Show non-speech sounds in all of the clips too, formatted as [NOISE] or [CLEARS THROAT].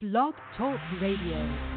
Blog Talk Radio.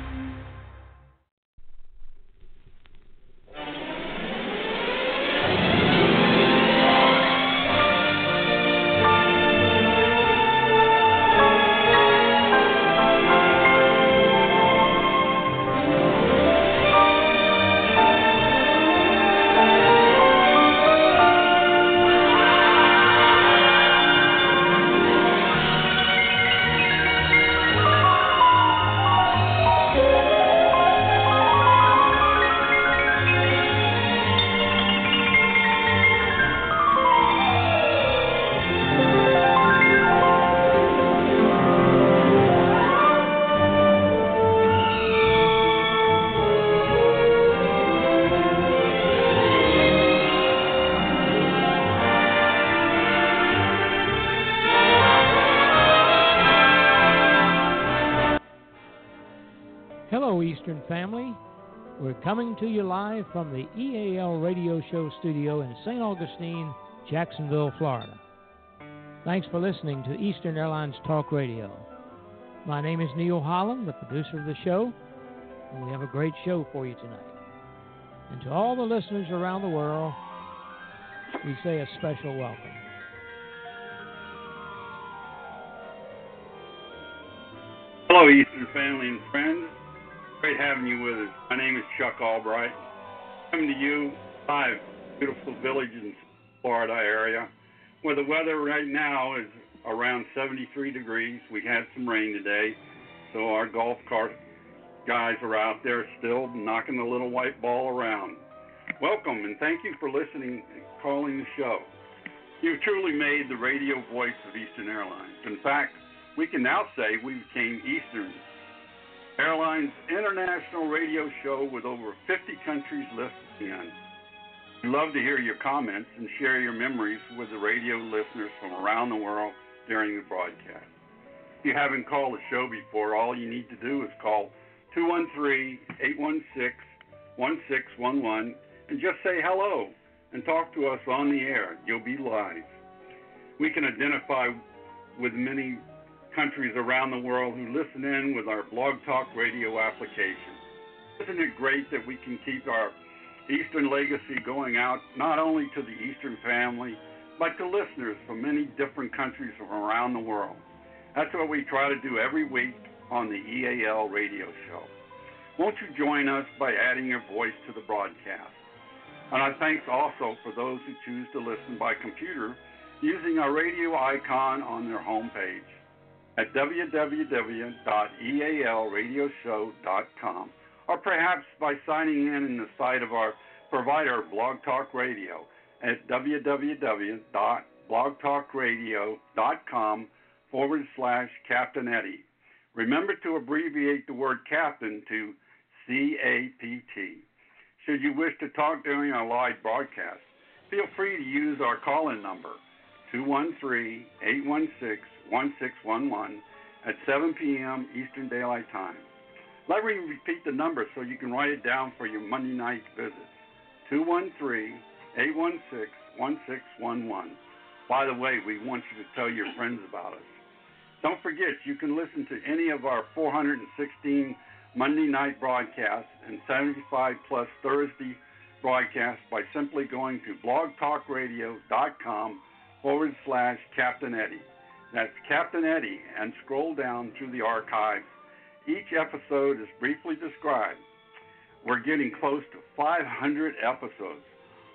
To you live from the EAL Radio Show studio in St. Augustine, Jacksonville, Florida. Thanks for listening to Eastern Airlines Talk Radio. My name is Neil Holland, the producer of the show, and we have a great show for you tonight. And to all the listeners around the world, we say a special welcome. Hello, Eastern family and friends. Great having you with us. My name is Chuck Albright. Coming to you live, beautiful village in Florida area, where the weather right now is around 73 degrees. We had some rain today, so our golf cart guys are out there still knocking the little white ball around. Welcome and thank you for listening and calling the show. You've truly made the radio voice of Eastern Airlines. In fact, we can now say we became Eastern Airlines international radio show with over 50 countries listening in. We'd love to hear your comments and share your memories with the radio listeners from around the world during the broadcast. If you haven't called the show before, all you need to do is call 213 816 1611 and just say hello and talk to us on the air. You'll be live. We can identify with many countries around the world who listen in with our Blog Talk Radio application. Isn't it great that we can keep our Eastern legacy going out not only to the Eastern family, but to listeners from many different countries from around the world? That's what we try to do every week on the EAL radio show. Won't you join us by adding your voice to the broadcast? And I thanks also for those who choose to listen by computer using our radio icon on their homepage at www.ealradioshow.com or perhaps by signing in in the site of our provider, Blog Talk Radio, at www.blogtalkradio.com forward slash Captain Eddie. Remember to abbreviate the word captain to CAPT. Should you wish to talk during our live broadcast, feel free to use our call in number 213 816 1611 at 7 p.m. Eastern Daylight Time. Let me repeat the number so you can write it down for your Monday night visits 213 816 1611. By the way, we want you to tell your friends about us. Don't forget, you can listen to any of our 416 Monday night broadcasts and 75 plus Thursday broadcasts by simply going to blogtalkradio.com forward slash Captain Eddie. That's Captain Eddie, and scroll down through the archives. Each episode is briefly described. We're getting close to 500 episodes.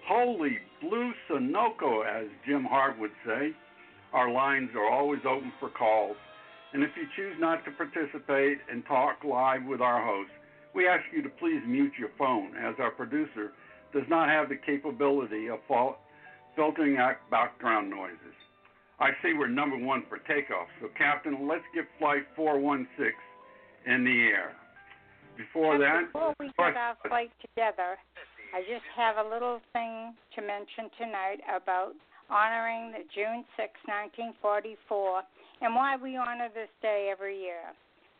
Holy blue Sunoco, as Jim Hart would say. Our lines are always open for calls. And if you choose not to participate and talk live with our host, we ask you to please mute your phone, as our producer does not have the capability of filtering out background noises. I see we're number one for takeoff. So, Captain, let's get flight 416 in the air. Before that, before we get our flight together, I just have a little thing to mention tonight about honoring the June 6, 1944, and why we honor this day every year.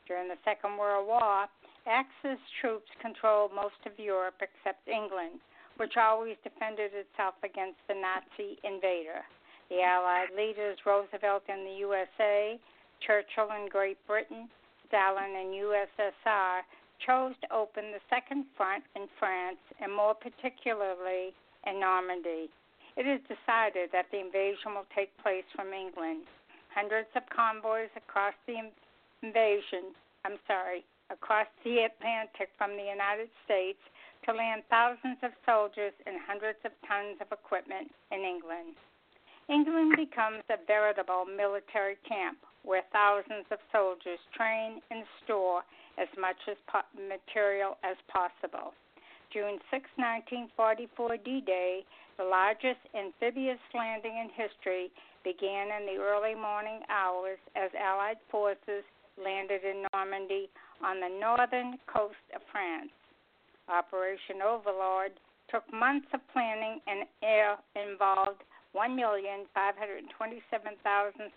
During the Second World War, Axis troops controlled most of Europe except England, which always defended itself against the Nazi invader the Allied leaders, Roosevelt in the USA, Churchill in Great Britain, Stalin and USSR chose to open the second front in France and more particularly in Normandy. It is decided that the invasion will take place from England. Hundreds of convoys across the invasion, I'm sorry, across the Atlantic from the United States to land thousands of soldiers and hundreds of tons of equipment in England. England becomes a veritable military camp where thousands of soldiers train and store as much as po- material as possible. June 6, 1944, D Day, the largest amphibious landing in history, began in the early morning hours as Allied forces landed in Normandy on the northern coast of France. Operation Overlord took months of planning and involved 1,527,000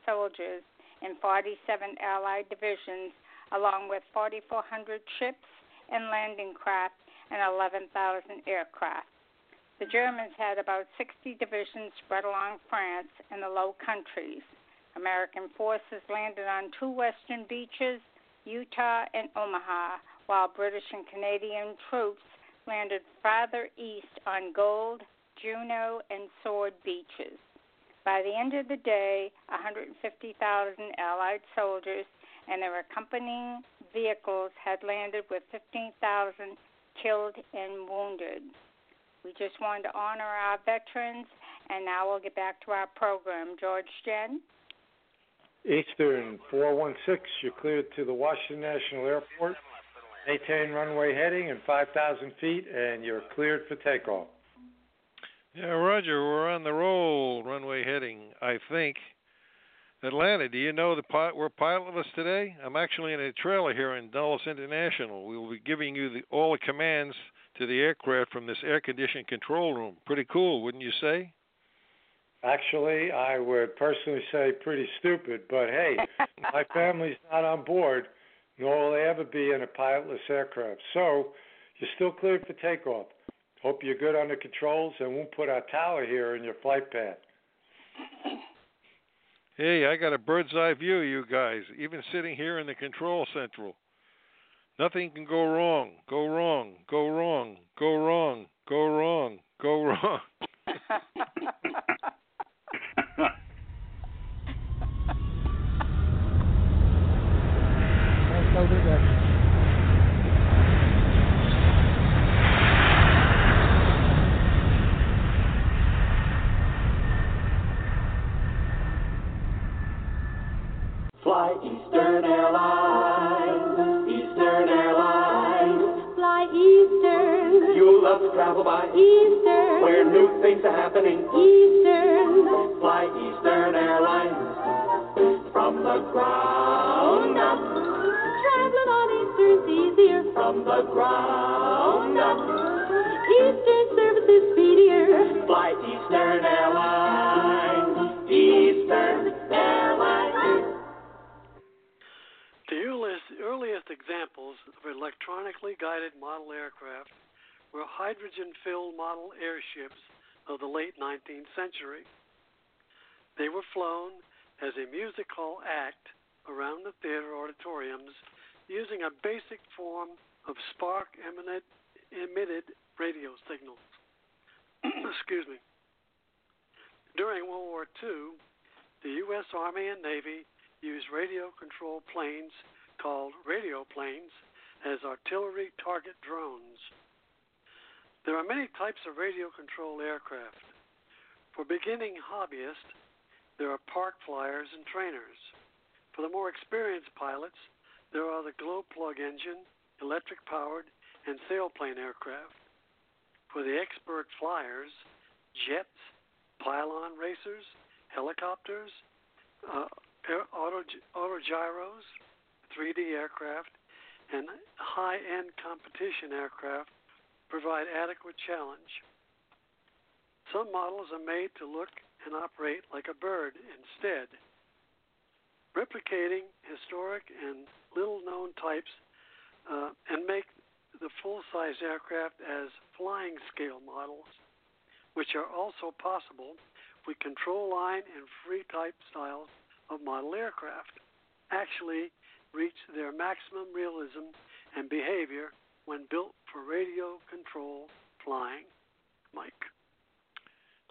soldiers in 47 Allied divisions, along with 4,400 ships and landing craft and 11,000 aircraft. The Germans had about 60 divisions spread along France and the Low Countries. American forces landed on two western beaches, Utah and Omaha, while British and Canadian troops landed farther east on Gold, Juno, and Sword beaches. By the end of the day, 150,000 Allied soldiers and their accompanying vehicles had landed with 15,000 killed and wounded. We just wanted to honor our veterans, and now we'll get back to our program. George Jen? Eastern 416, you're cleared to the Washington National Airport. Maintain runway heading and 5,000 feet, and you're cleared for takeoff. Yeah, Roger, we're on the roll. Runway heading, I think. Atlanta, do you know the pilot, we're pilotless today? I'm actually in a trailer here in Dulles International. We will be giving you the, all the commands to the aircraft from this air-conditioned control room. Pretty cool, wouldn't you say? Actually, I would personally say pretty stupid, but hey, [LAUGHS] my family's not on board, nor will they ever be in a pilotless aircraft. So, you're still cleared for takeoff. Hope you're good on the controls and won't put our tower here in your flight path. Hey, I got a bird's eye view of you guys, even sitting here in the control central. Nothing can go wrong, go wrong, go wrong, go wrong, go wrong, go wrong. [LAUGHS] Let's go to the Fly Eastern Airlines, Eastern Airlines. Fly Eastern, You'll love to travel by Eastern, where new things are happening. Eastern. Fly Eastern Airlines from the ground up, from the ground up. Eastern service is speedier. Fly Eastern Airlines, Eastern Airlines. The earliest, earliest examples of electronically guided model aircraft were hydrogen filled model airships of the late 19th century. They were flown as a music hall act around the theater auditoriums using a basic form of spark emitted, emitted radio signals. [CLEARS THROAT] Excuse me. During World War II, the U.S. Army and Navy used radio controlled planes called radio planes as artillery target drones. There are many types of radio controlled aircraft. For beginning hobbyists, there are park flyers and trainers. For the more experienced pilots, there are the glow plug engine, electric powered, and sailplane aircraft. For the expert flyers, jets, pylon racers, helicopters, uh, air, auto, autogyros, 3D aircraft, and high end competition aircraft provide adequate challenge. Some models are made to look and operate like a bird instead. Replicating historic and little known types uh, and make the full size aircraft as flying scale models, which are also possible with control line and free type styles of model aircraft. Actually, reach their maximum realism and behavior when built for radio control flying. Mike.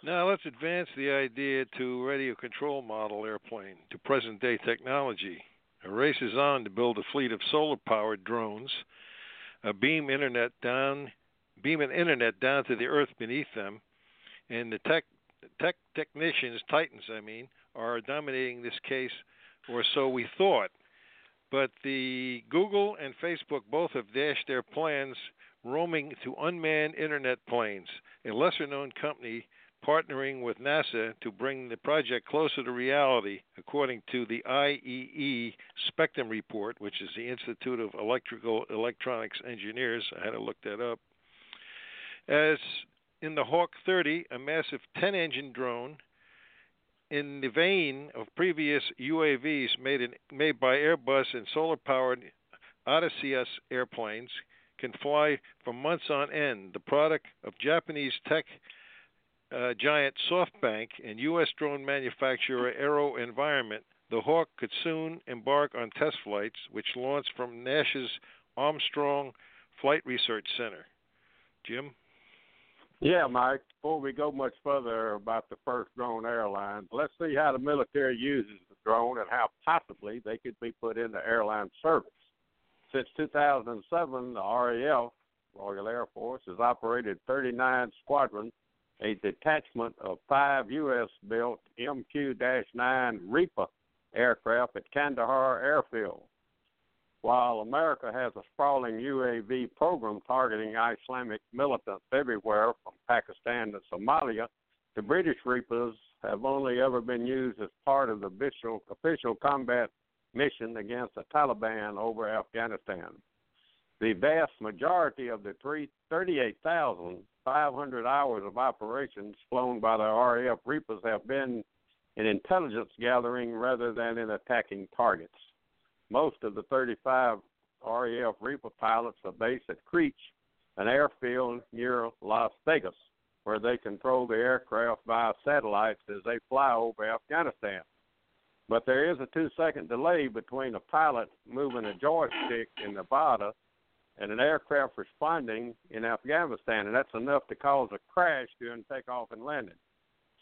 Now let's advance the idea to radio control model airplane to present day technology. A race is on to build a fleet of solar powered drones, a beam internet down beam an internet down to the earth beneath them, and the tech tech technicians, titans I mean, are dominating this case, or so we thought. But the Google and Facebook both have dashed their plans roaming to unmanned internet planes, a lesser known company partnering with NASA to bring the project closer to reality, according to the IEE Spectrum Report, which is the Institute of Electrical Electronics Engineers. I had to look that up. As in the Hawk 30, a massive 10 engine drone in the vein of previous UAVs made, in, made by Airbus and solar powered Odysseus airplanes, can fly for months on end, the product of Japanese tech uh, giant SoftBank and U.S. drone manufacturer AeroVironment, the Hawk could soon embark on test flights, which launched from NASA's Armstrong Flight Research Center. Jim? Yeah, Mike. Before we go much further about the first drone airlines, let's see how the military uses the drone and how possibly they could be put into airline service. Since 2007, the RAF, Royal Air Force, has operated 39 squadrons a detachment of five U.S. built MQ 9 Reaper aircraft at Kandahar Airfield. While America has a sprawling UAV program targeting Islamic militants everywhere from Pakistan to Somalia, the British Reapers have only ever been used as part of the official, official combat mission against the Taliban over Afghanistan. The vast majority of the 38,500 hours of operations flown by the RAF Reapers have been in intelligence gathering rather than in attacking targets. Most of the 35 RAF Reaper pilots are based at Creech, an airfield near Las Vegas, where they control the aircraft via satellites as they fly over Afghanistan. But there is a two second delay between a pilot moving a joystick in Nevada and an aircraft responding in Afghanistan, and that's enough to cause a crash during takeoff and landing.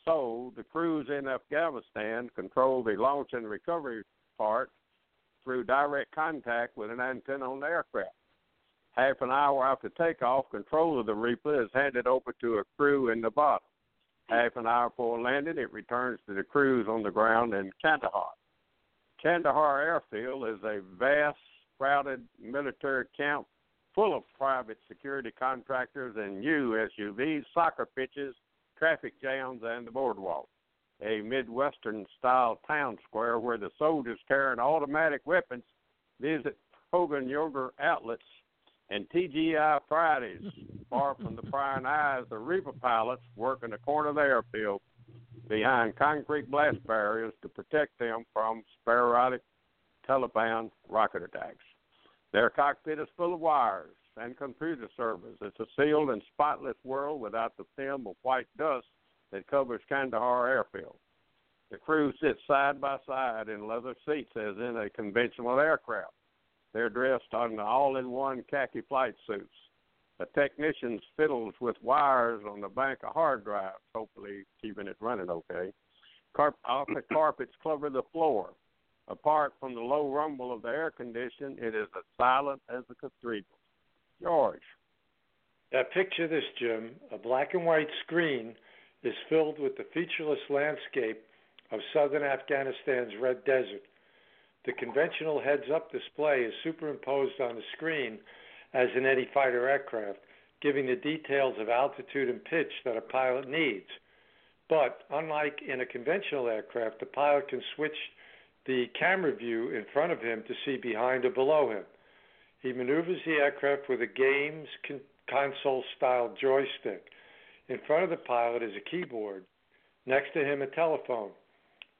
So the crews in Afghanistan control the launch and recovery part through direct contact with an antenna on the aircraft. Half an hour after takeoff, control of the Reaper is handed over to a crew in Nevada. Half an hour before landing, it returns to the crews on the ground in Kandahar. Kandahar Airfield is a vast, crowded military camp full of private security contractors and new SUVs, soccer pitches, traffic jams, and the boardwalk. A Midwestern style town square where the soldiers carrying automatic weapons visit Hogan Yogurt outlets and TGI Fridays. Far from the prying eyes of Reaper pilots working the corner of the airfield behind concrete blast barriers to protect them from sporadic Taliban rocket attacks. Their cockpit is full of wires and computer servers. It's a sealed and spotless world without the film of white dust that covers Kandahar Airfield. The crew sits side by side in leather seats as in a conventional aircraft. They're dressed in all in one khaki flight suits. The technicians fiddles with wires on the bank of hard drives, hopefully keeping it running okay. Carpet [CLEARS THROAT] carpets cover the floor. Apart from the low rumble of the air condition, it is as silent as a cathedral. George. Now picture this, Jim. A black and white screen is filled with the featureless landscape of southern Afghanistan's Red Desert. The conventional heads up display is superimposed on the screen as in any fighter aircraft, giving the details of altitude and pitch that a pilot needs. But unlike in a conventional aircraft, the pilot can switch the camera view in front of him to see behind or below him. He maneuvers the aircraft with a games con- console style joystick. In front of the pilot is a keyboard. Next to him, a telephone.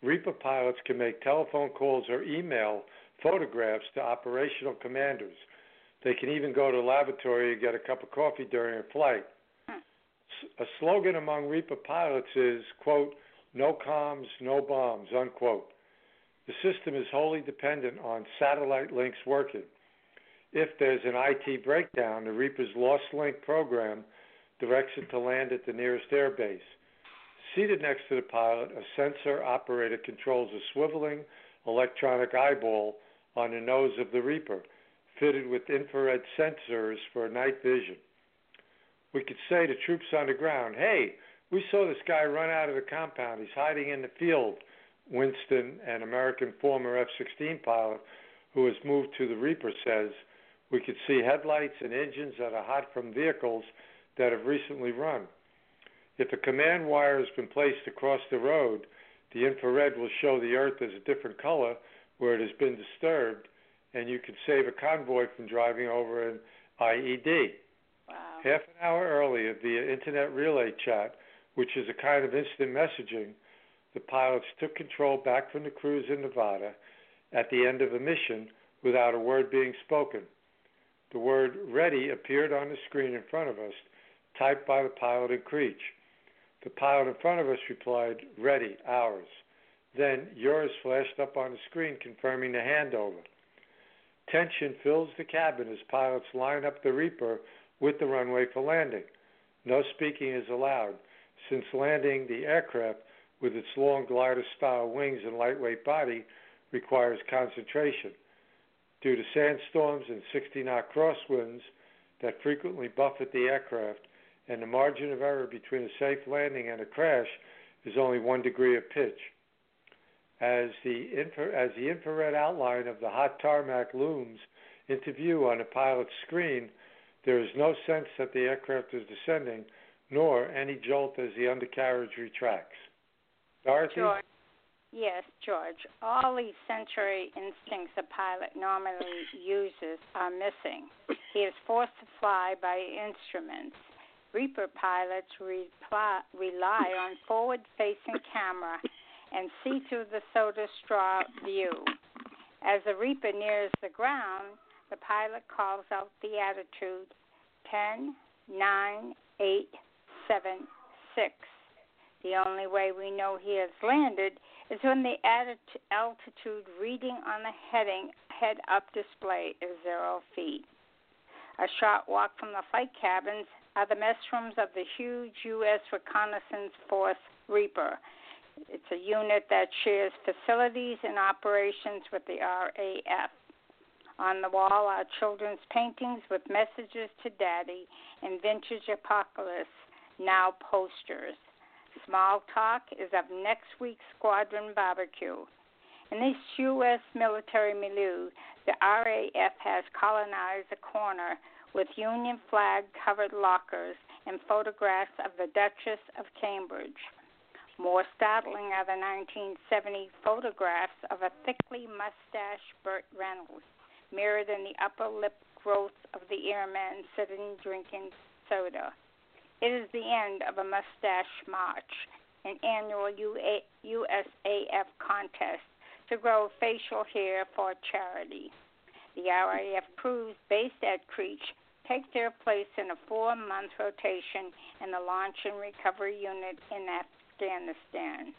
Reaper pilots can make telephone calls or email photographs to operational commanders. They can even go to the lavatory and get a cup of coffee during a flight. Hmm. A slogan among Reaper pilots is, quote, no comms, no bombs, unquote. The system is wholly dependent on satellite links working. If there's an IT breakdown, the Reaper's Lost Link program directs it to land at the nearest airbase. Seated next to the pilot, a sensor operator controls a swiveling electronic eyeball on the nose of the Reaper, fitted with infrared sensors for night vision. We could say to troops on the ground, hey, we saw this guy run out of the compound. He's hiding in the field. Winston, an American former F 16 pilot who has moved to the Reaper, says, we could see headlights and engines that are hot from vehicles that have recently run. If a command wire has been placed across the road, the infrared will show the Earth as a different color where it has been disturbed, and you can save a convoy from driving over an IED. Wow. Half an hour earlier, via Internet Relay Chat, which is a kind of instant messaging, the pilots took control back from the crews in Nevada at the end of a mission without a word being spoken. The word ready appeared on the screen in front of us, typed by the pilot in Creech. The pilot in front of us replied, Ready, ours. Then yours flashed up on the screen confirming the handover. Tension fills the cabin as pilots line up the Reaper with the runway for landing. No speaking is allowed, since landing the aircraft with its long glider style wings and lightweight body requires concentration. Due to sandstorms and 60 knot crosswinds that frequently buffet the aircraft, and the margin of error between a safe landing and a crash is only one degree of pitch. As the, infra- as the infrared outline of the hot tarmac looms into view on the pilot's screen, there is no sense that the aircraft is descending, nor any jolt as the undercarriage retracts. Dorothy? George. Yes, George. All these sensory instincts a pilot normally uses are missing. He is forced to fly by instruments. Reaper pilots reply, rely on forward facing camera and see through the soda straw view. As the Reaper nears the ground, the pilot calls out the attitude 10, 9, 8, 7, 6. The only way we know he has landed is when the altitude reading on the heading head up display is zero feet. A short walk from the flight cabins are the mess rooms of the huge U.S. Reconnaissance Force Reaper. It's a unit that shares facilities and operations with the RAF. On the wall are children's paintings with messages to Daddy and vintage apocalypse now posters. Small talk is of next week's squadron barbecue. In this U.S. military milieu, the RAF has colonized a corner with Union flag covered lockers and photographs of the Duchess of Cambridge. More startling are the 1970 photographs of a thickly mustached Burt Reynolds, mirrored in the upper lip growth of the airman sitting drinking soda. It is the end of a mustache march, an annual UA- USAF contest to grow facial hair for charity. The RAF crews based at Creech take their place in a four month rotation in the Launch and Recovery Unit in Afghanistan.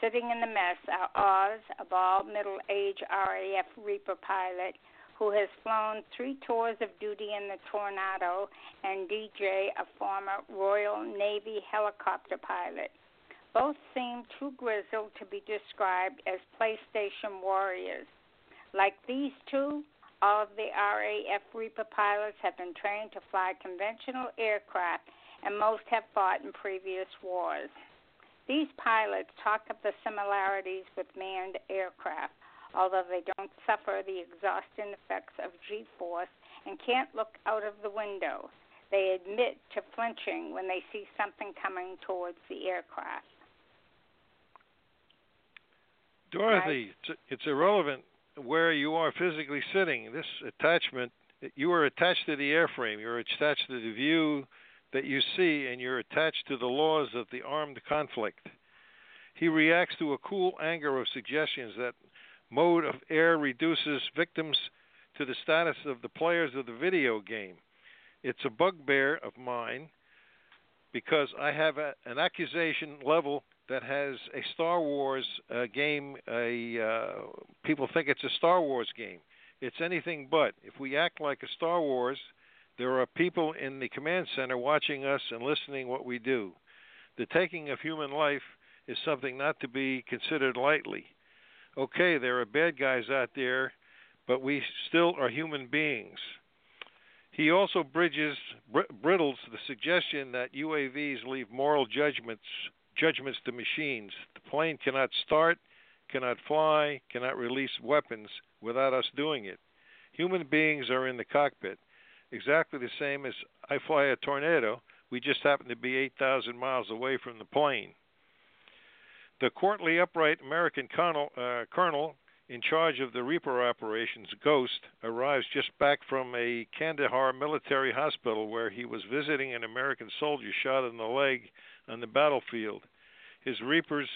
Sitting in the mess are Oz, a bald middle aged RAF Reaper pilot who has flown three tours of duty in the Tornado, and DJ, a former Royal Navy helicopter pilot. Both seem too grizzled to be described as PlayStation warriors. Like these two, all of the RAF Reaper pilots have been trained to fly conventional aircraft, and most have fought in previous wars. These pilots talk of the similarities with manned aircraft, although they don't suffer the exhausting effects of G force and can't look out of the window. They admit to flinching when they see something coming towards the aircraft. Dorothy, it's, it's irrelevant where you are physically sitting. This attachment, you are attached to the airframe. You're attached to the view that you see, and you're attached to the laws of the armed conflict. He reacts to a cool anger of suggestions that mode of air reduces victims to the status of the players of the video game. It's a bugbear of mine because I have a, an accusation level that has a Star Wars uh, game. A uh, people think it's a Star Wars game. It's anything but. If we act like a Star Wars, there are people in the command center watching us and listening what we do. The taking of human life is something not to be considered lightly. Okay, there are bad guys out there, but we still are human beings. He also bridges br- brittles the suggestion that UAVs leave moral judgments judgments to machines. The plane cannot start, cannot fly, cannot release weapons without us doing it. Human beings are in the cockpit, exactly the same as I fly a tornado. We just happen to be 8,000 miles away from the plane. The courtly, upright American colonel, uh, colonel in charge of the Reaper operations, Ghost, arrives just back from a Kandahar military hospital where he was visiting an American soldier shot in the leg on the battlefield. His Reapers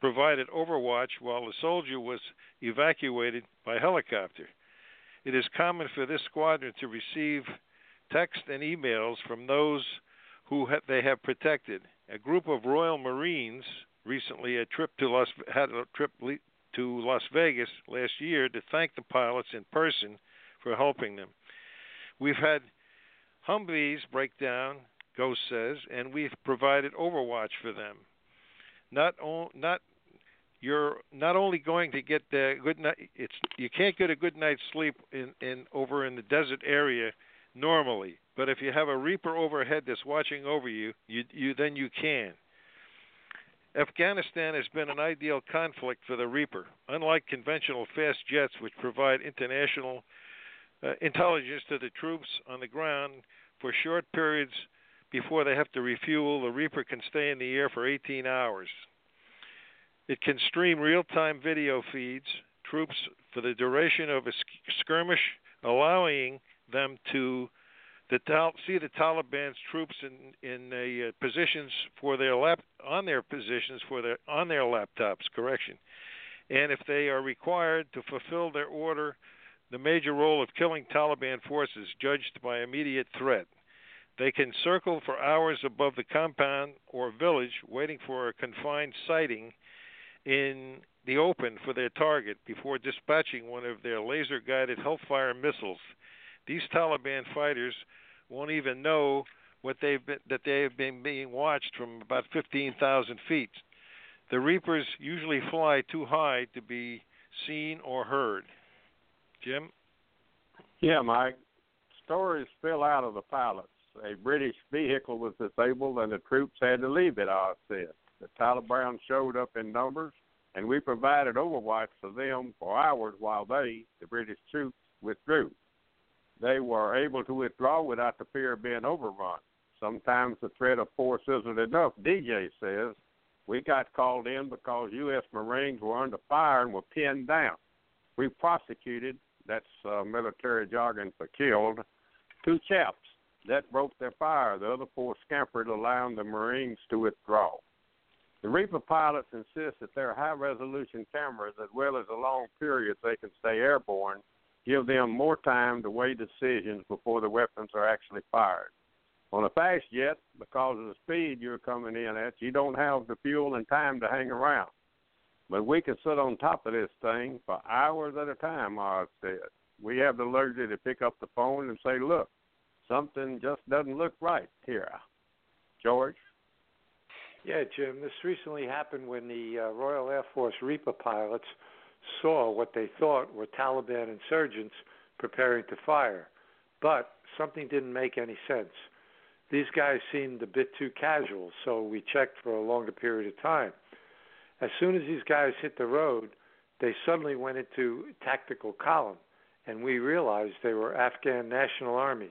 provided overwatch while the soldier was evacuated by helicopter. It is common for this squadron to receive text and emails from those who they have protected. A group of Royal Marines recently a trip to Las had a trip to Las Vegas last year to thank the pilots in person for helping them. We've had Humvees break down, Ghost says, and we've provided overwatch for them. Not o- not you're not only going to get the good night it's you can't get a good night's sleep in in over in the desert area normally but if you have a reaper overhead that's watching over you you you then you can Afghanistan has been an ideal conflict for the Reaper. Unlike conventional fast jets, which provide international uh, intelligence to the troops on the ground for short periods before they have to refuel, the Reaper can stay in the air for 18 hours. It can stream real time video feeds, troops for the duration of a skirmish, allowing them to the Tal- see the Taliban's troops in in uh, positions for their lap on their positions for their on their laptops. Correction, and if they are required to fulfill their order, the major role of killing Taliban forces judged by immediate threat. They can circle for hours above the compound or village, waiting for a confined sighting in the open for their target before dispatching one of their laser guided Hellfire missiles. These Taliban fighters won't even know what they've been, that they have been being watched from about 15,000 feet. The Reapers usually fly too high to be seen or heard. Jim? Yeah, Mike. Stories spill out of the pilots. A British vehicle was disabled and the troops had to leave it, I said. The Taliban showed up in numbers and we provided overwatch for them for hours while they, the British troops, withdrew they were able to withdraw without the fear of being overrun. Sometimes the threat of force isn't enough, DJ says. We got called in because U.S. Marines were under fire and were pinned down. We prosecuted, that's uh, military jargon for killed, two chaps. That broke their fire. The other four scampered, allowing the Marines to withdraw. The Reaper pilots insist that their high resolution cameras, as well as the long periods they can stay airborne, give them more time to weigh decisions before the weapons are actually fired. On a fast jet, because of the speed you're coming in at, you don't have the fuel and time to hang around. But we can sit on top of this thing for hours at a time, Oz said. We have the luxury to pick up the phone and say, look, something just doesn't look right here. George? Yeah, Jim, this recently happened when the uh, Royal Air Force Reaper pilots – saw what they thought were Taliban insurgents preparing to fire. But something didn't make any sense. These guys seemed a bit too casual, so we checked for a longer period of time. As soon as these guys hit the road, they suddenly went into tactical column, and we realized they were Afghan National Army.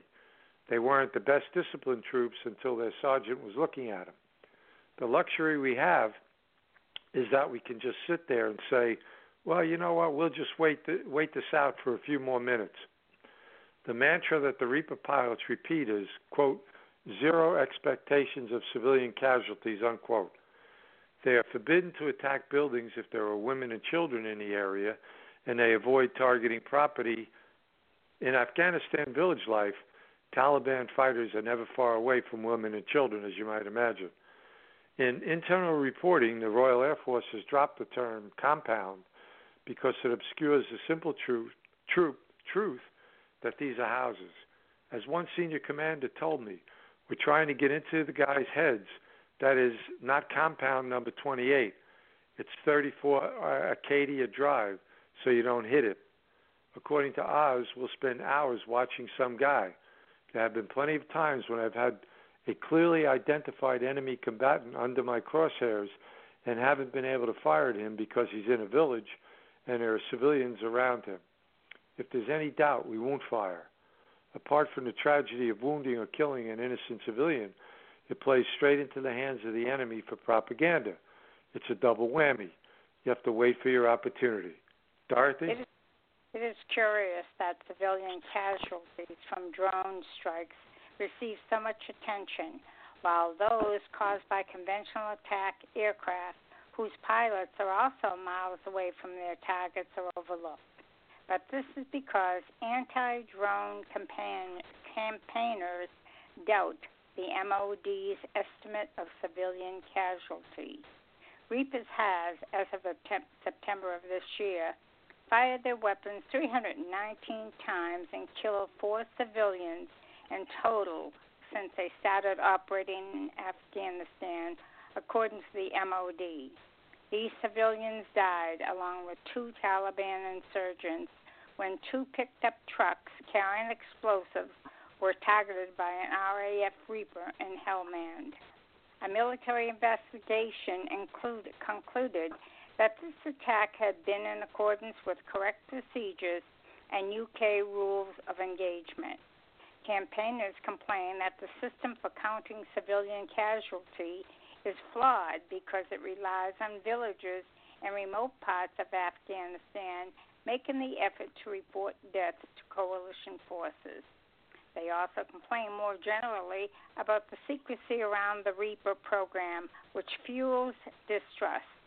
They weren't the best disciplined troops until their sergeant was looking at them. The luxury we have is that we can just sit there and say, well, you know what? We'll just wait wait this out for a few more minutes. The mantra that the Reaper pilots repeat is, quote, zero expectations of civilian casualties, unquote. They are forbidden to attack buildings if there are women and children in the area, and they avoid targeting property. In Afghanistan village life, Taliban fighters are never far away from women and children, as you might imagine. In internal reporting, the Royal Air Force has dropped the term compound because it obscures the simple truth, truth, truth that these are houses. As one senior commander told me, we're trying to get into the guys' heads. That is not compound number 28. It's 34 uh, Acadia Drive, so you don't hit it. According to Oz, we'll spend hours watching some guy. There have been plenty of times when I've had a clearly identified enemy combatant under my crosshairs and haven't been able to fire at him because he's in a village and there are civilians around him. If there's any doubt, we won't fire. Apart from the tragedy of wounding or killing an innocent civilian, it plays straight into the hands of the enemy for propaganda. It's a double whammy. You have to wait for your opportunity. Dorothy? It is, it is curious that civilian casualties from drone strikes receive so much attention, while those caused by conventional attack aircraft, whose pilots are also miles away from their targets, are overlooked. But this is because anti drone campaigners doubt the MOD's estimate of civilian casualties. Reapers has, as of September of this year, fired their weapons 319 times and killed four civilians in total since they started operating in Afghanistan, according to the MOD. These civilians died along with two Taliban insurgents when two picked up trucks carrying explosives were targeted by an RAF Reaper in Helmand. A military investigation included, concluded that this attack had been in accordance with correct procedures and UK rules of engagement. Campaigners complain that the system for counting civilian casualty is flawed because it relies on villagers in remote parts of Afghanistan making the effort to report deaths to coalition forces. They also complain more generally about the secrecy around the Reaper program, which fuels distrust.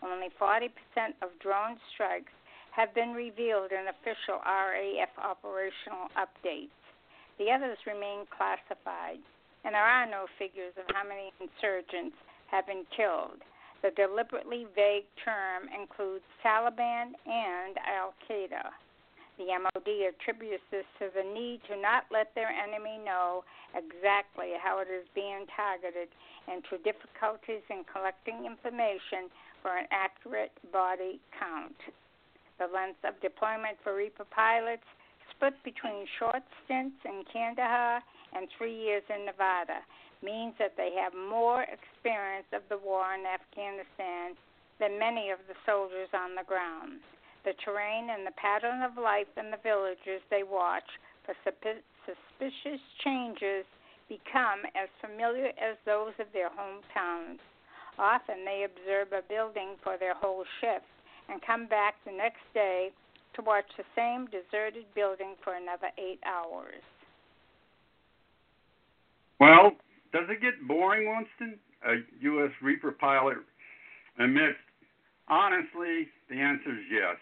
Only 40% of drone strikes have been revealed in official RAF operational updates. The others remain classified, and there are no figures of how many insurgents have been killed. The deliberately vague term includes Taliban and Al Qaeda. The MOD attributes this to the need to not let their enemy know exactly how it is being targeted and to difficulties in collecting information for an accurate body count. The length of deployment for Reaper pilots split between short stints in Kandahar and three years in Nevada means that they have more experience of the war in Afghanistan than many of the soldiers on the ground. The terrain and the pattern of life in the villages they watch for suspicious changes become as familiar as those of their hometowns. Often they observe a building for their whole shift and come back the next day to watch the same deserted building for another eight hours. Well, does it get boring, Winston? A U.S. Reaper pilot admits, honestly, the answer is yes.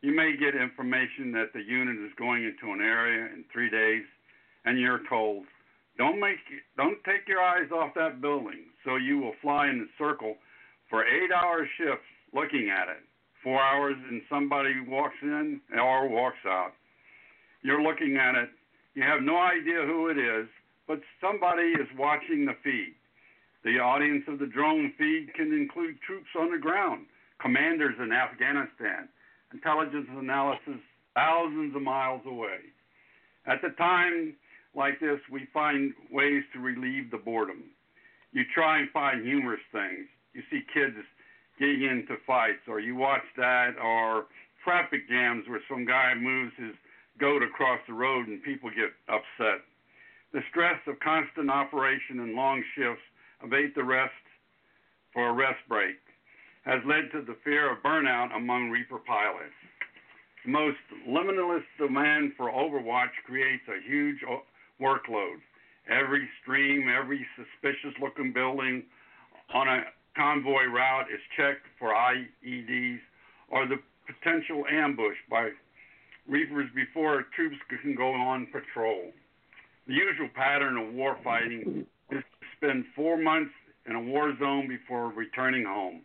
You may get information that the unit is going into an area in three days, and you're told, don't make, don't take your eyes off that building. So you will fly in a circle for eight-hour shifts looking at it four hours and somebody walks in or walks out. You're looking at it. You have no idea who it is, but somebody is watching the feed. The audience of the drone feed can include troops on the ground, commanders in Afghanistan, intelligence analysis thousands of miles away. At the time like this, we find ways to relieve the boredom. You try and find humorous things. You see kids getting into fights, or you watch that, or traffic jams where some guy moves his goat across the road and people get upset. The stress of constant operation and long shifts abate the rest for a rest break has led to the fear of burnout among Reaper pilots. The most limitless demand for Overwatch creates a huge workload. Every stream, every suspicious looking building on a convoy route is checked for IEDs or the potential ambush by reapers before troops can go on patrol. The usual pattern of war fighting is to spend four months in a war zone before returning home.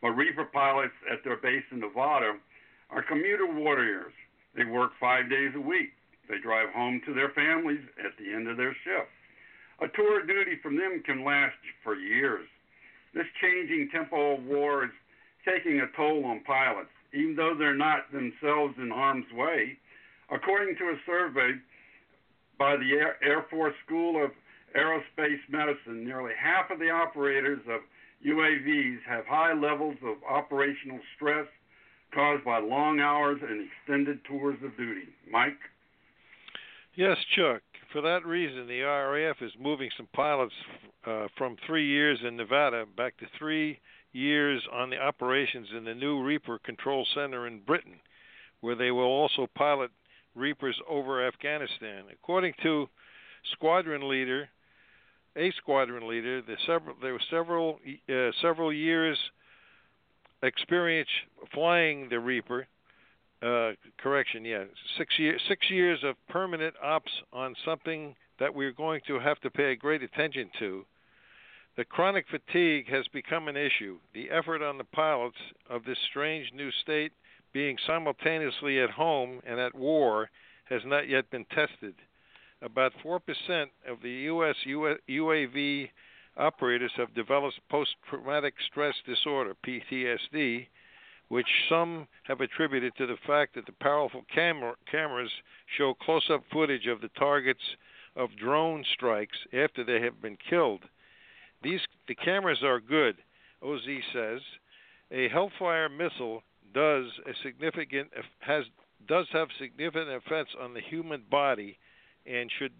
But Reaper pilots at their base in Nevada are commuter warriors. They work five days a week. They drive home to their families at the end of their shift. A tour of duty from them can last for years. This changing tempo of war is taking a toll on pilots, even though they're not themselves in harm's way. According to a survey by the Air, Force School of Aerospace Medicine, nearly half of the operators of UAVs have high levels of operational stress caused by long hours and extended tours of duty. Mike? Yes, Chuck. For that reason, the RAF is moving some pilots uh, from three years in Nevada back to three years on the operations in the new Reaper Control Center in Britain, where they will also pilot Reapers over Afghanistan. According to squadron leader, a squadron leader, the several, there were several uh, several years experience flying the Reaper. Uh, correction, yeah, six years six years of permanent ops on something that we're going to have to pay great attention to. The chronic fatigue has become an issue. The effort on the pilots of this strange new state being simultaneously at home and at war has not yet been tested. About 4% of the U.S. UAV operators have developed post traumatic stress disorder, PTSD, which some have attributed to the fact that the powerful camera, cameras show close up footage of the targets of drone strikes after they have been killed. These the cameras are good, OZ says. A Hellfire missile does a significant has does have significant effects on the human body and should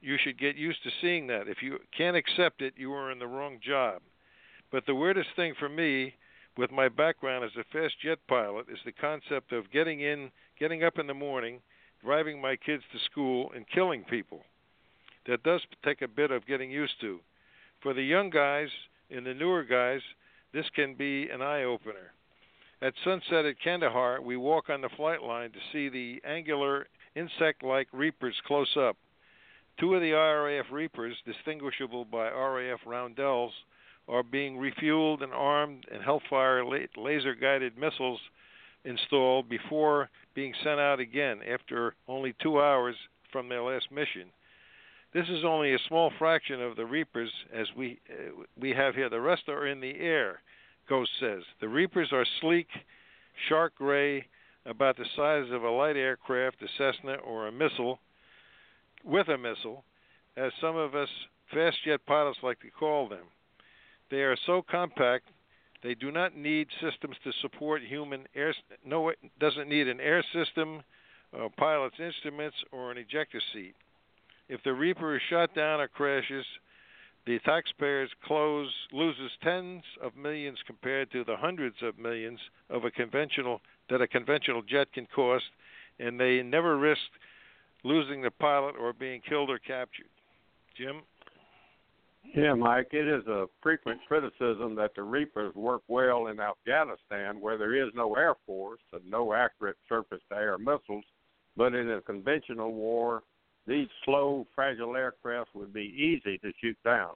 you should get used to seeing that. If you can't accept it, you are in the wrong job. But the weirdest thing for me, with my background as a fast jet pilot, is the concept of getting in, getting up in the morning, driving my kids to school, and killing people. That does take a bit of getting used to. For the young guys and the newer guys, this can be an eye opener. At sunset at Kandahar, we walk on the flight line to see the angular insect like reapers close up. Two of the RAF Reapers, distinguishable by RAF Roundels, are being refueled and armed, and Hellfire laser guided missiles installed before being sent out again after only two hours from their last mission. This is only a small fraction of the Reapers as we uh, we have here. The rest are in the air. Ghost says the Reapers are sleek, shark gray, about the size of a light aircraft, a Cessna, or a missile, with a missile, as some of us fast jet pilots like to call them. They are so compact they do not need systems to support human air. No, it doesn't need an air system, a pilot's instruments, or an ejector seat. If the Reaper is shot down or crashes, the taxpayers close, loses tens of millions compared to the hundreds of millions of a conventional that a conventional jet can cost, and they never risk losing the pilot or being killed or captured. Jim? Yeah, Mike, it is a frequent criticism that the Reapers work well in Afghanistan where there is no Air Force and no accurate surface to air missiles, but in a conventional war, these slow, fragile aircraft would be easy to shoot down.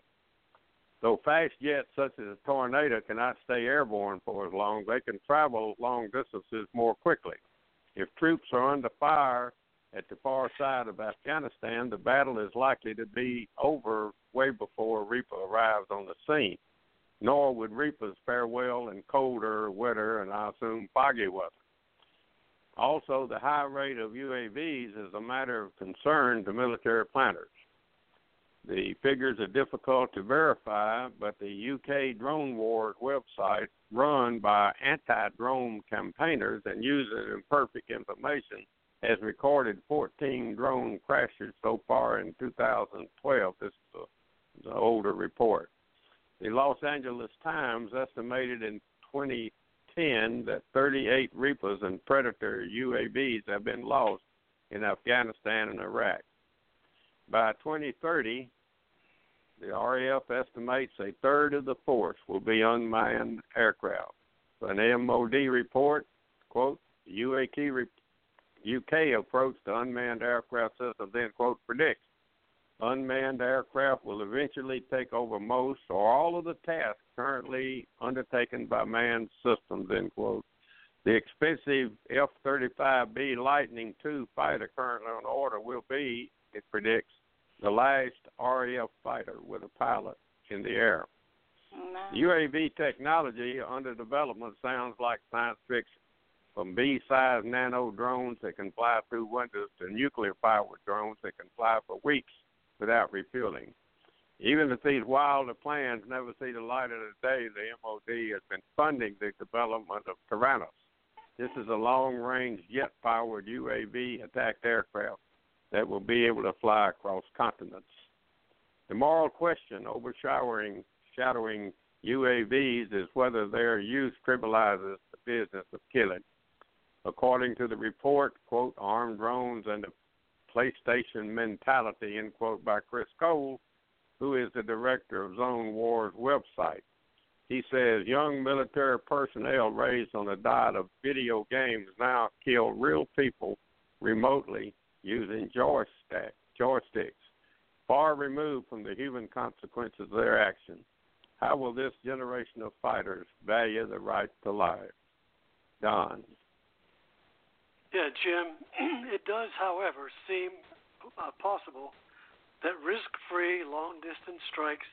Though fast jets such as a Tornado cannot stay airborne for as long, they can travel long distances more quickly. If troops are under fire at the far side of Afghanistan, the battle is likely to be over way before Reaper arrives on the scene. Nor would Reapers fare well in colder, wetter, and I assume foggy weather. Also, the high rate of UAVs is a matter of concern to military planners. The figures are difficult to verify, but the UK Drone Wars website, run by anti drone campaigners and using imperfect information, has recorded 14 drone crashes so far in 2012. This is an older report. The Los Angeles Times estimated in 2010 that 38 Reapers and Predator UAVs have been lost in Afghanistan and Iraq. By 2030, the RAF estimates a third of the force will be unmanned aircraft. An MOD report, quote, the UAT UK approach to unmanned aircraft system then, quote, predicts Unmanned aircraft will eventually take over most or all of the tasks currently undertaken by manned systems, end quote. The expensive F 35B Lightning II fighter currently on order will be, it predicts, the last RAF fighter with a pilot in the air. UAV technology under development sounds like science fiction. From bee sized nano drones that can fly through windows to nuclear powered drones that can fly for weeks without refueling. Even if these wilder plans never see the light of the day, the MOD has been funding the development of Taranis. This is a long range jet powered UAV attacked aircraft that will be able to fly across continents. The moral question overshadowing shadowing UAVs is whether their use trivializes the business of killing. According to the report, quote, armed drones and the PlayStation mentality, end quote, by Chris Cole, who is the director of Drone Wars website. He says young military personnel raised on a diet of video games now kill real people remotely using joystick, joysticks, far removed from the human consequences of their actions. How will this generation of fighters value the right to life? Don. Yeah, Jim, [CLEARS THROAT] it does, however, seem uh, possible that risk free long distance strikes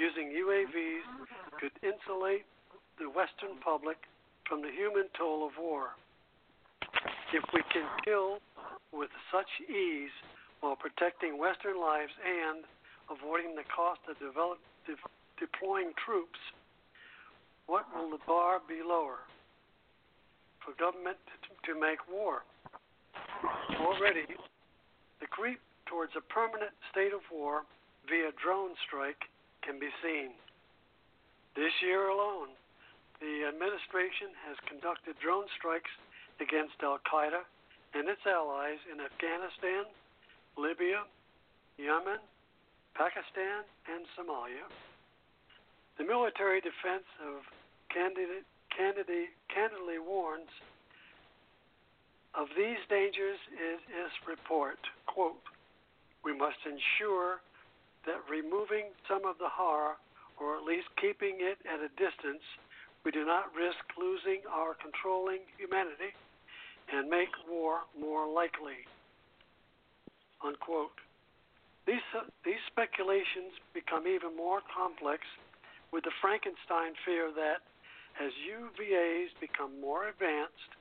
using UAVs could insulate the Western public from the human toll of war. If we can kill with such ease while protecting Western lives and avoiding the cost of develop, de- deploying troops, what will the bar be lower for government to, to make war? Already, the creep towards a permanent state of war via drone strike can be seen. This year alone, the administration has conducted drone strikes against Al Qaeda and its allies in Afghanistan, Libya, Yemen, Pakistan, and Somalia. The military defense of candidate, candidly warns of these dangers is its report. Quote, we must ensure that removing some of the horror, or at least keeping it at a distance, we do not risk losing our controlling humanity and make war more likely. Unquote. These, uh, these speculations become even more complex with the Frankenstein fear that as UVAs become more advanced,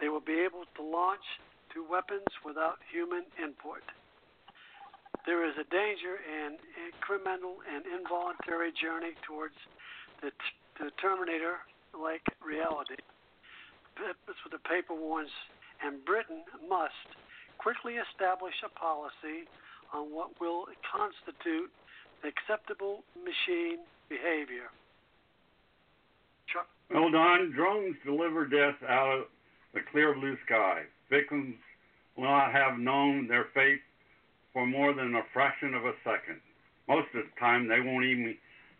they will be able to launch two weapons without human input. There is a danger in incremental and involuntary journey towards the, the Terminator like reality. That's what the paper warns, and Britain must quickly establish a policy on what will constitute acceptable machine behavior. Chuck? Well, Don, drones deliver death out of the clear blue sky. Victims will not have known their fate for more than a fraction of a second. Most of the time, they won't even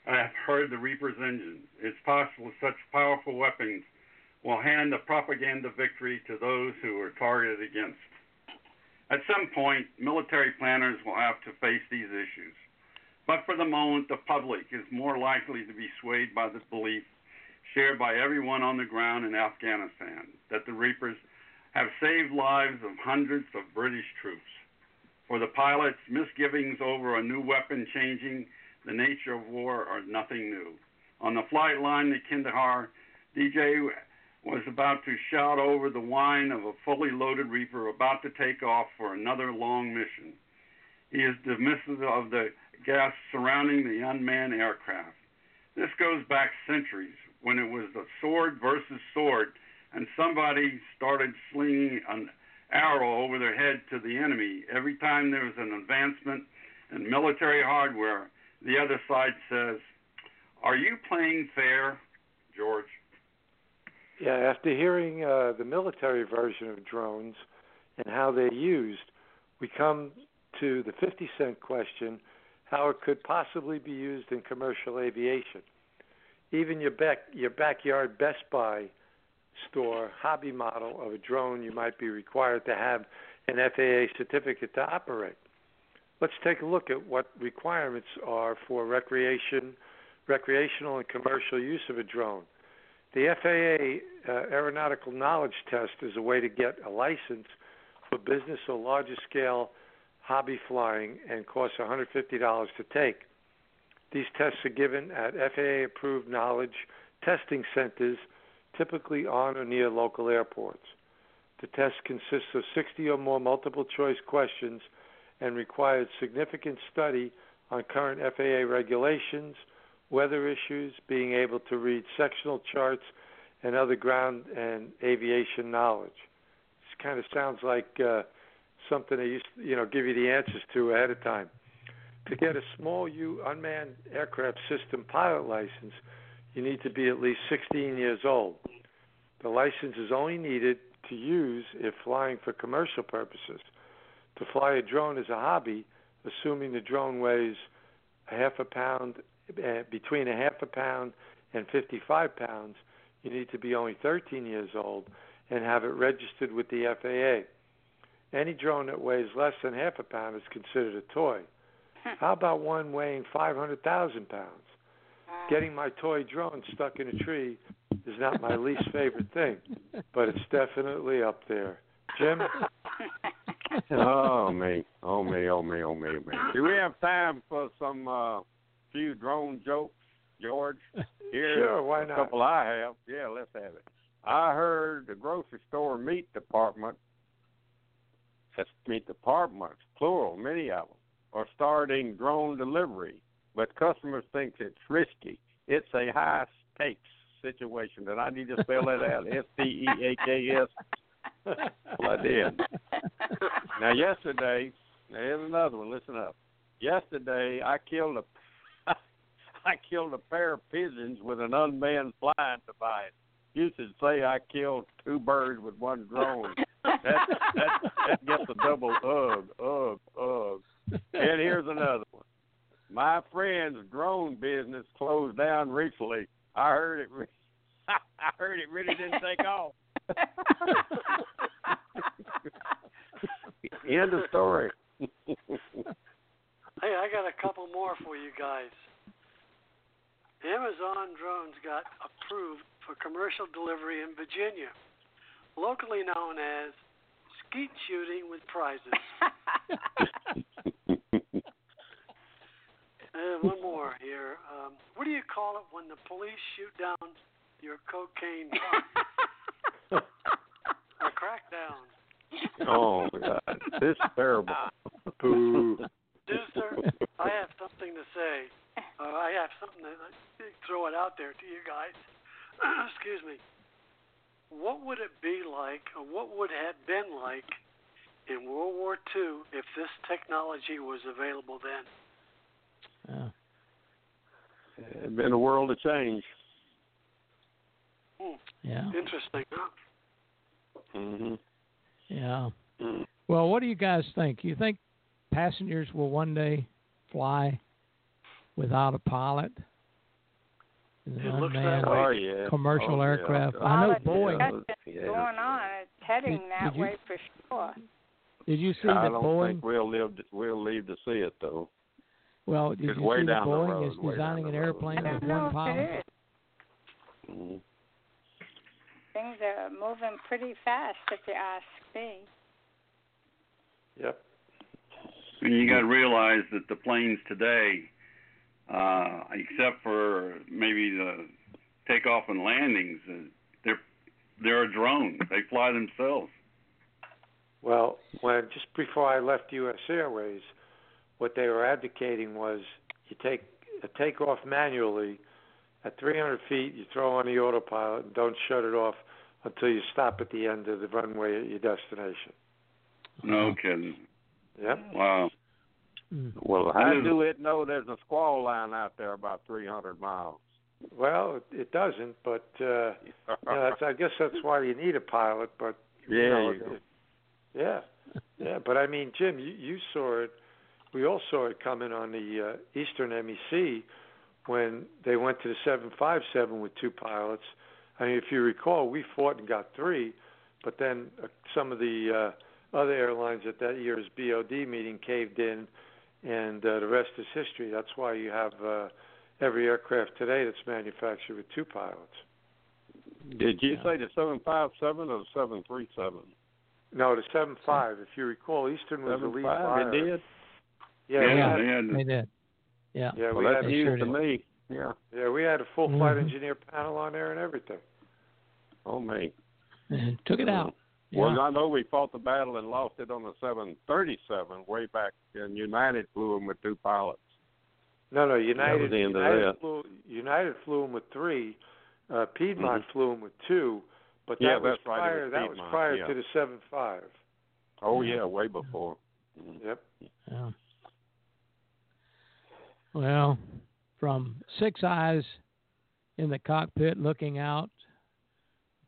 have heard the Reaper's engine. It's possible such powerful weapons will hand the propaganda victory to those who are targeted against. At some point, military planners will have to face these issues. But for the moment, the public is more likely to be swayed by the belief shared by everyone on the ground in Afghanistan that the Reapers have saved lives of hundreds of British troops. For the pilots, misgivings over a new weapon changing the nature of war are nothing new. On the flight line to Kandahar, DJ was about to shout over the whine of a fully loaded Reaper about to take off for another long mission. He is dismissive of the gas surrounding the unmanned aircraft. This goes back centuries when it was a sword versus sword, and somebody started slinging an arrow over their head to the enemy. Every time there was an advancement in military hardware, the other side says, Are you playing fair, George? Yeah, after hearing uh, the military version of drones and how they're used, we come to the 50 cent question how it could possibly be used in commercial aviation. Even your back your backyard Best Buy store hobby model of a drone you might be required to have an FAA certificate to operate. let's take a look at what requirements are for recreation, recreational and commercial use of a drone. The FAA uh, Aeronautical Knowledge Test is a way to get a license for business or larger scale hobby flying and costs $150 to take. These tests are given at FAA approved knowledge testing centers, typically on or near local airports. The test consists of 60 or more multiple choice questions and requires significant study on current FAA regulations, weather issues, being able to read sectional charts, and other ground and aviation knowledge. This kind of sounds like uh, something they used, to, you know, give you the answers to ahead of time. To get a small U unmanned aircraft system pilot license, you need to be at least 16 years old. The license is only needed to use if flying for commercial purposes. To fly a drone as a hobby, assuming the drone weighs a half a pound, uh, between a half a pound and 55 pounds, you need to be only 13 years old and have it registered with the FAA. Any drone that weighs less than half a pound is considered a toy. [LAUGHS] How about one weighing 500,000 pounds? Getting my toy drone stuck in a tree is not my least favorite thing, [LAUGHS] but it's definitely up there. Jim? [LAUGHS] oh me, oh me, oh me, oh me, me. Do we have time for some uh few drone jokes, George? Here, Sure, why not? a couple I have. Yeah, let's have it. I heard the grocery store meat department, that's meat departments, plural, many of them, are starting drone delivery, but customers think it's risky. It's a high stakes situation, and I need to spell that out. [LAUGHS] S T E A K S. Well, I did. Now, yesterday, now here's another one. Listen up. Yesterday, I killed a, [LAUGHS] I killed a pair of pigeons with an unmanned flying device. You should say I killed two birds with one drone. That that, that gets a double ugh. And here's another one. My friend's drone business closed down recently. I heard it. Re- [LAUGHS] I heard it really didn't take off. [LAUGHS] End of story. [LAUGHS] Hey, I got a couple more for you guys. Amazon drones got approved for commercial delivery in Virginia, locally known as skeet shooting with prizes. Uh, one more here. Um, what do you call it when the police shoot down your cocaine? [LAUGHS] a crackdown. Oh my God, this is terrible. Boo. [LAUGHS] Deucer, I have something to say. Uh, I have something to throw it out there to you guys. [CLEARS THROAT] Excuse me. What would it be like, or what would it have been like in World War II if this technology was available then? Yeah. It's been a world of change. Hmm. Yeah. Interesting, huh? hmm Yeah. Mm. Well, what do you guys think? You think passengers will one day fly without a pilot? It looks that way. Oh yeah. commercial oh, aircraft. Oh, I know Well, Boeing. Yeah. going on. It's heading Did- that did you- way for sure. Did you see I that don't Boeing? think we'll live. To, we'll leave to see it though. Well, did It's you way see down the Boeing road, is designing an airplane I with one if pilot? it is. Mhm. Things are moving pretty fast, if you ask me. Yep. And you got to realize that the planes today, uh, except for maybe the takeoff and landings, uh, they're they're a drone. They fly themselves. Well, when just before I left U.S. Airways, what they were advocating was you take a takeoff manually at 300 feet, you throw on the autopilot and don't shut it off until you stop at the end of the runway at your destination. No kidding. Yep. Wow. Mm. Well, how is- do it know there's a squall line out there about 300 miles? Well, it, it doesn't, but uh, you know, that's, I guess that's why you need a pilot. But yeah, you know, you it- yeah, yeah. But I mean, Jim, you, you saw it. We all saw it coming on the uh, Eastern MEC when they went to the 757 with two pilots. I mean, if you recall, we fought and got three, but then uh, some of the uh, other airlines at that year's BOD meeting caved in and uh, the rest is history. That's why you have uh, every aircraft today that's manufactured with two pilots. Did you Yeah. say the seven five seven or the seven three seven? No, the seven five. If you recall, Eastern was the lead five. flyer. It did. Yeah, Yeah, we they had, had They did. Yeah. yeah, we well, had that's they news sure to did. me. Yeah. yeah, we had a full flight Mhm. engineer panel on there and everything. Oh me. And took it out. Well, Yeah. I know we fought the battle and lost it on the 737 way back, and United flew them with two pilots. No, no, United. the United flew. United flew them with three. Uh, Piedmont Mhm. flew them with two, but that Yeah, was that's right, prior. was that was prior yeah. to the seven five. Oh yeah, way before. Mhm. Yep. Yeah. Well, from six eyes in the cockpit looking out,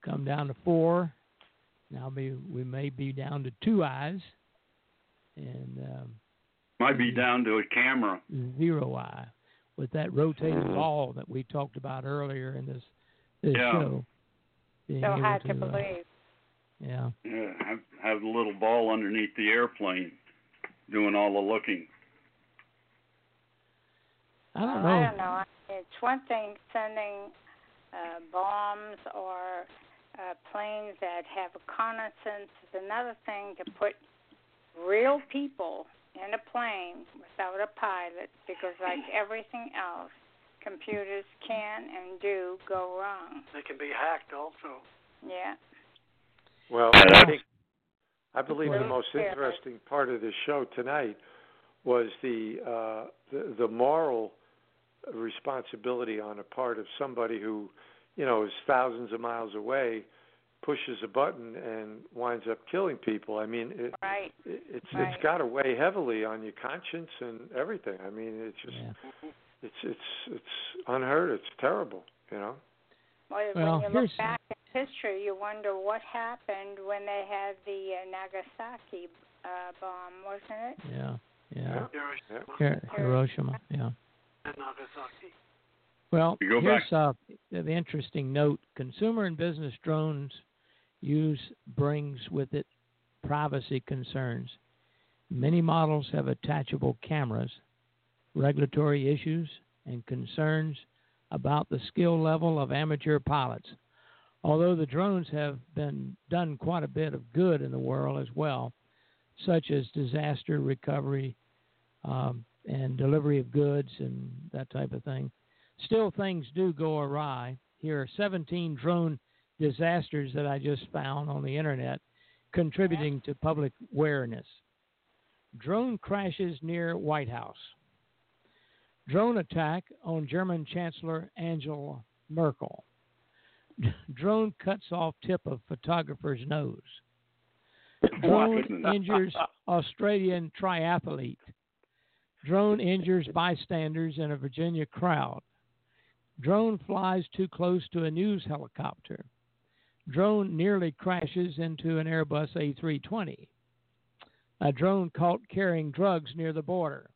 come down to four. Now be, we may be down to two eyes and um, might be down to a camera. zero eye with that rotating Mhm. ball that we talked about earlier in this this Yeah. show. Being so hard to uh, believe. yeah. Yeah, have have the little ball underneath the airplane, doing all the looking. I don't know. I don't know. It's one thing sending uh, bombs or uh, planes that have reconnaissance. It's another thing to put real people in a plane without a pilot because, like [CLEARS THROAT] everything else, computers can and do go wrong. They can be hacked also. Yeah. Well, I think I believe the most interesting part of the show tonight was the uh, the, the moral responsibility on the part of somebody who, you know, is thousands of miles away, pushes a button and winds up killing people. I mean, it, Right. it, it's Right. it's got to weigh heavily on your conscience and everything. I mean, it's just Yeah. it's it's it's unheard. It's terrible. You know. Well, Well, when you here's- look back in history, you wonder what happened when they had the uh, Nagasaki uh, bomb, wasn't it? Yeah. Yeah. Hiroshima Hiroshima. Yeah. And Nagasaki. Well, You go here's uh, the interesting note: consumer and business drones use brings with it privacy concerns. Many models have attachable cameras, regulatory issues, and concerns about the skill level of amateur pilots. Although the drones have been done quite a bit of good in the world as well, such as disaster recovery um, and delivery of goods and that type of thing. Still, things do go awry. Here are 17 drone disasters that I just found on the internet contributing to public awareness. Drone crashes near White House. Drone attack on German Chancellor Angela Merkel. [LAUGHS] Drone cuts off tip of photographer's nose. [LAUGHS] Drone injures [LAUGHS] Australian triathlete. Drone injures bystanders in a Virginia crowd. Drone flies too close to a news helicopter. Drone nearly crashes into an Airbus A320. A drone caught carrying drugs near the border.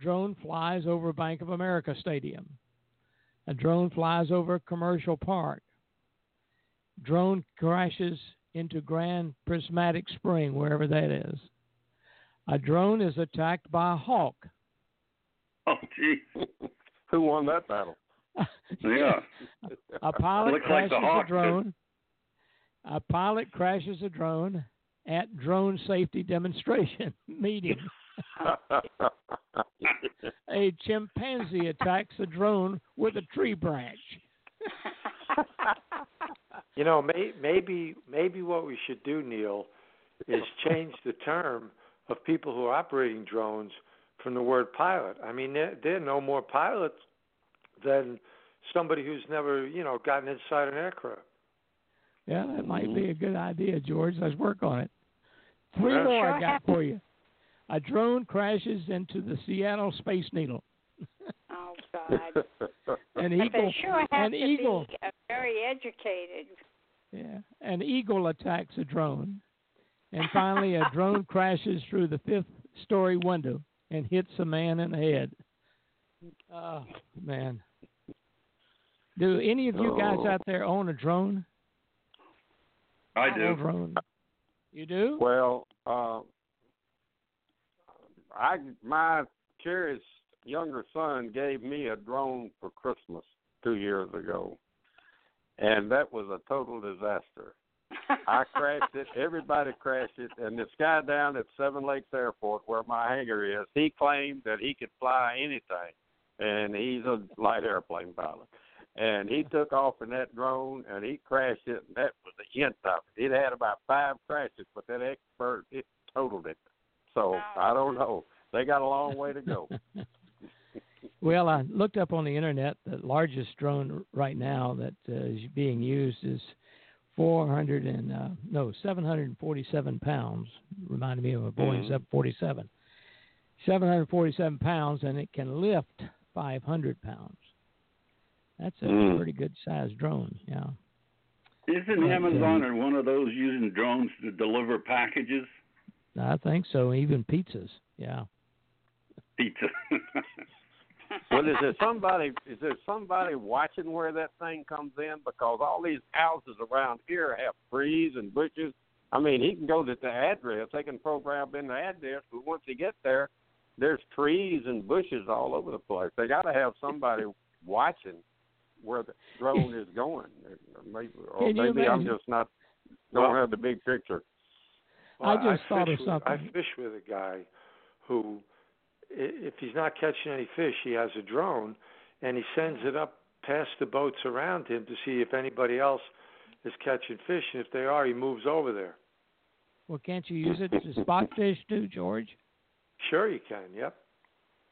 Drone flies over Bank of America Stadium. A drone flies over commercial park. Drone crashes into Grand Prismatic Spring, wherever that is. A drone is attacked by a hawk. [LAUGHS] Oh, gee. Who won that battle? [LAUGHS] Yeah. A pilot Looks like crashes the a did. drone. A pilot crashes a drone at drone safety demonstration [LAUGHS] meeting. A chimpanzee attacks a drone with a tree branch. You know, may, maybe maybe what we should do, Neil, is change the term of people who are operating drones from the word pilot. I mean, they're, they're no more pilots than somebody who's never, you know, gotten inside an aircraft. Yeah, that might be mm-hmm. a good idea, George. Let's work on it. Three Yeah. more I Sure got for you. A drone crashes into the Seattle Space Needle. Oh [LAUGHS] God! An But eagle, they sure have an to eagle, be very educated. yeah, an eagle attacks a drone, and finally a drone crashes through the fifth-story window and hits a man in the head. Oh man! Do any of you guys Oh. out there own a drone? I do. drone. You do? well, uh, I my curious younger son gave me a drone for Christmas two years ago, and that was a total disaster. I crashed it. Everybody crashed it. And this guy down at Seven Lakes Airport, where my hangar is, he claimed that he could fly anything, and he's a light airplane pilot. And he took off in that drone, and he crashed it. And that was the end of it. It had about five crashes, but that expert it totaled it. So I don't know. They got a long way to go. [LAUGHS] well, I looked up on the internet. The largest drone right now that uh, is being used is 400 and uh, no 747 pounds. Reminded me of a Boeing Mhm. 747. 747 pounds, and it can lift 500 pounds. That's a Mm. pretty good sized drone. Yeah. Isn't Yeah, Amazon or one of those using drones to deliver packages? I think so. Even pizzas. Yeah. Pizza. [LAUGHS] Well, is there somebody? Is there somebody watching where that thing comes in? Because all these houses around here have trees and bushes. I mean, he can go to the address. They can program in the address, but once he gets there, there's trees and bushes all over the place. They got to have somebody watching where the drone is going. Maybe, or Can you maybe I'm just not don't Well- have the big picture. I Well, just thought fish of with- I fish with a guy who, i- if he's not catching any fish, he has a drone, and he sends it up past the boats around him to see if anybody else is catching fish, and if they are, he moves over there. Well, can't you use it to spot fish too, George? Sure, you can. Yep.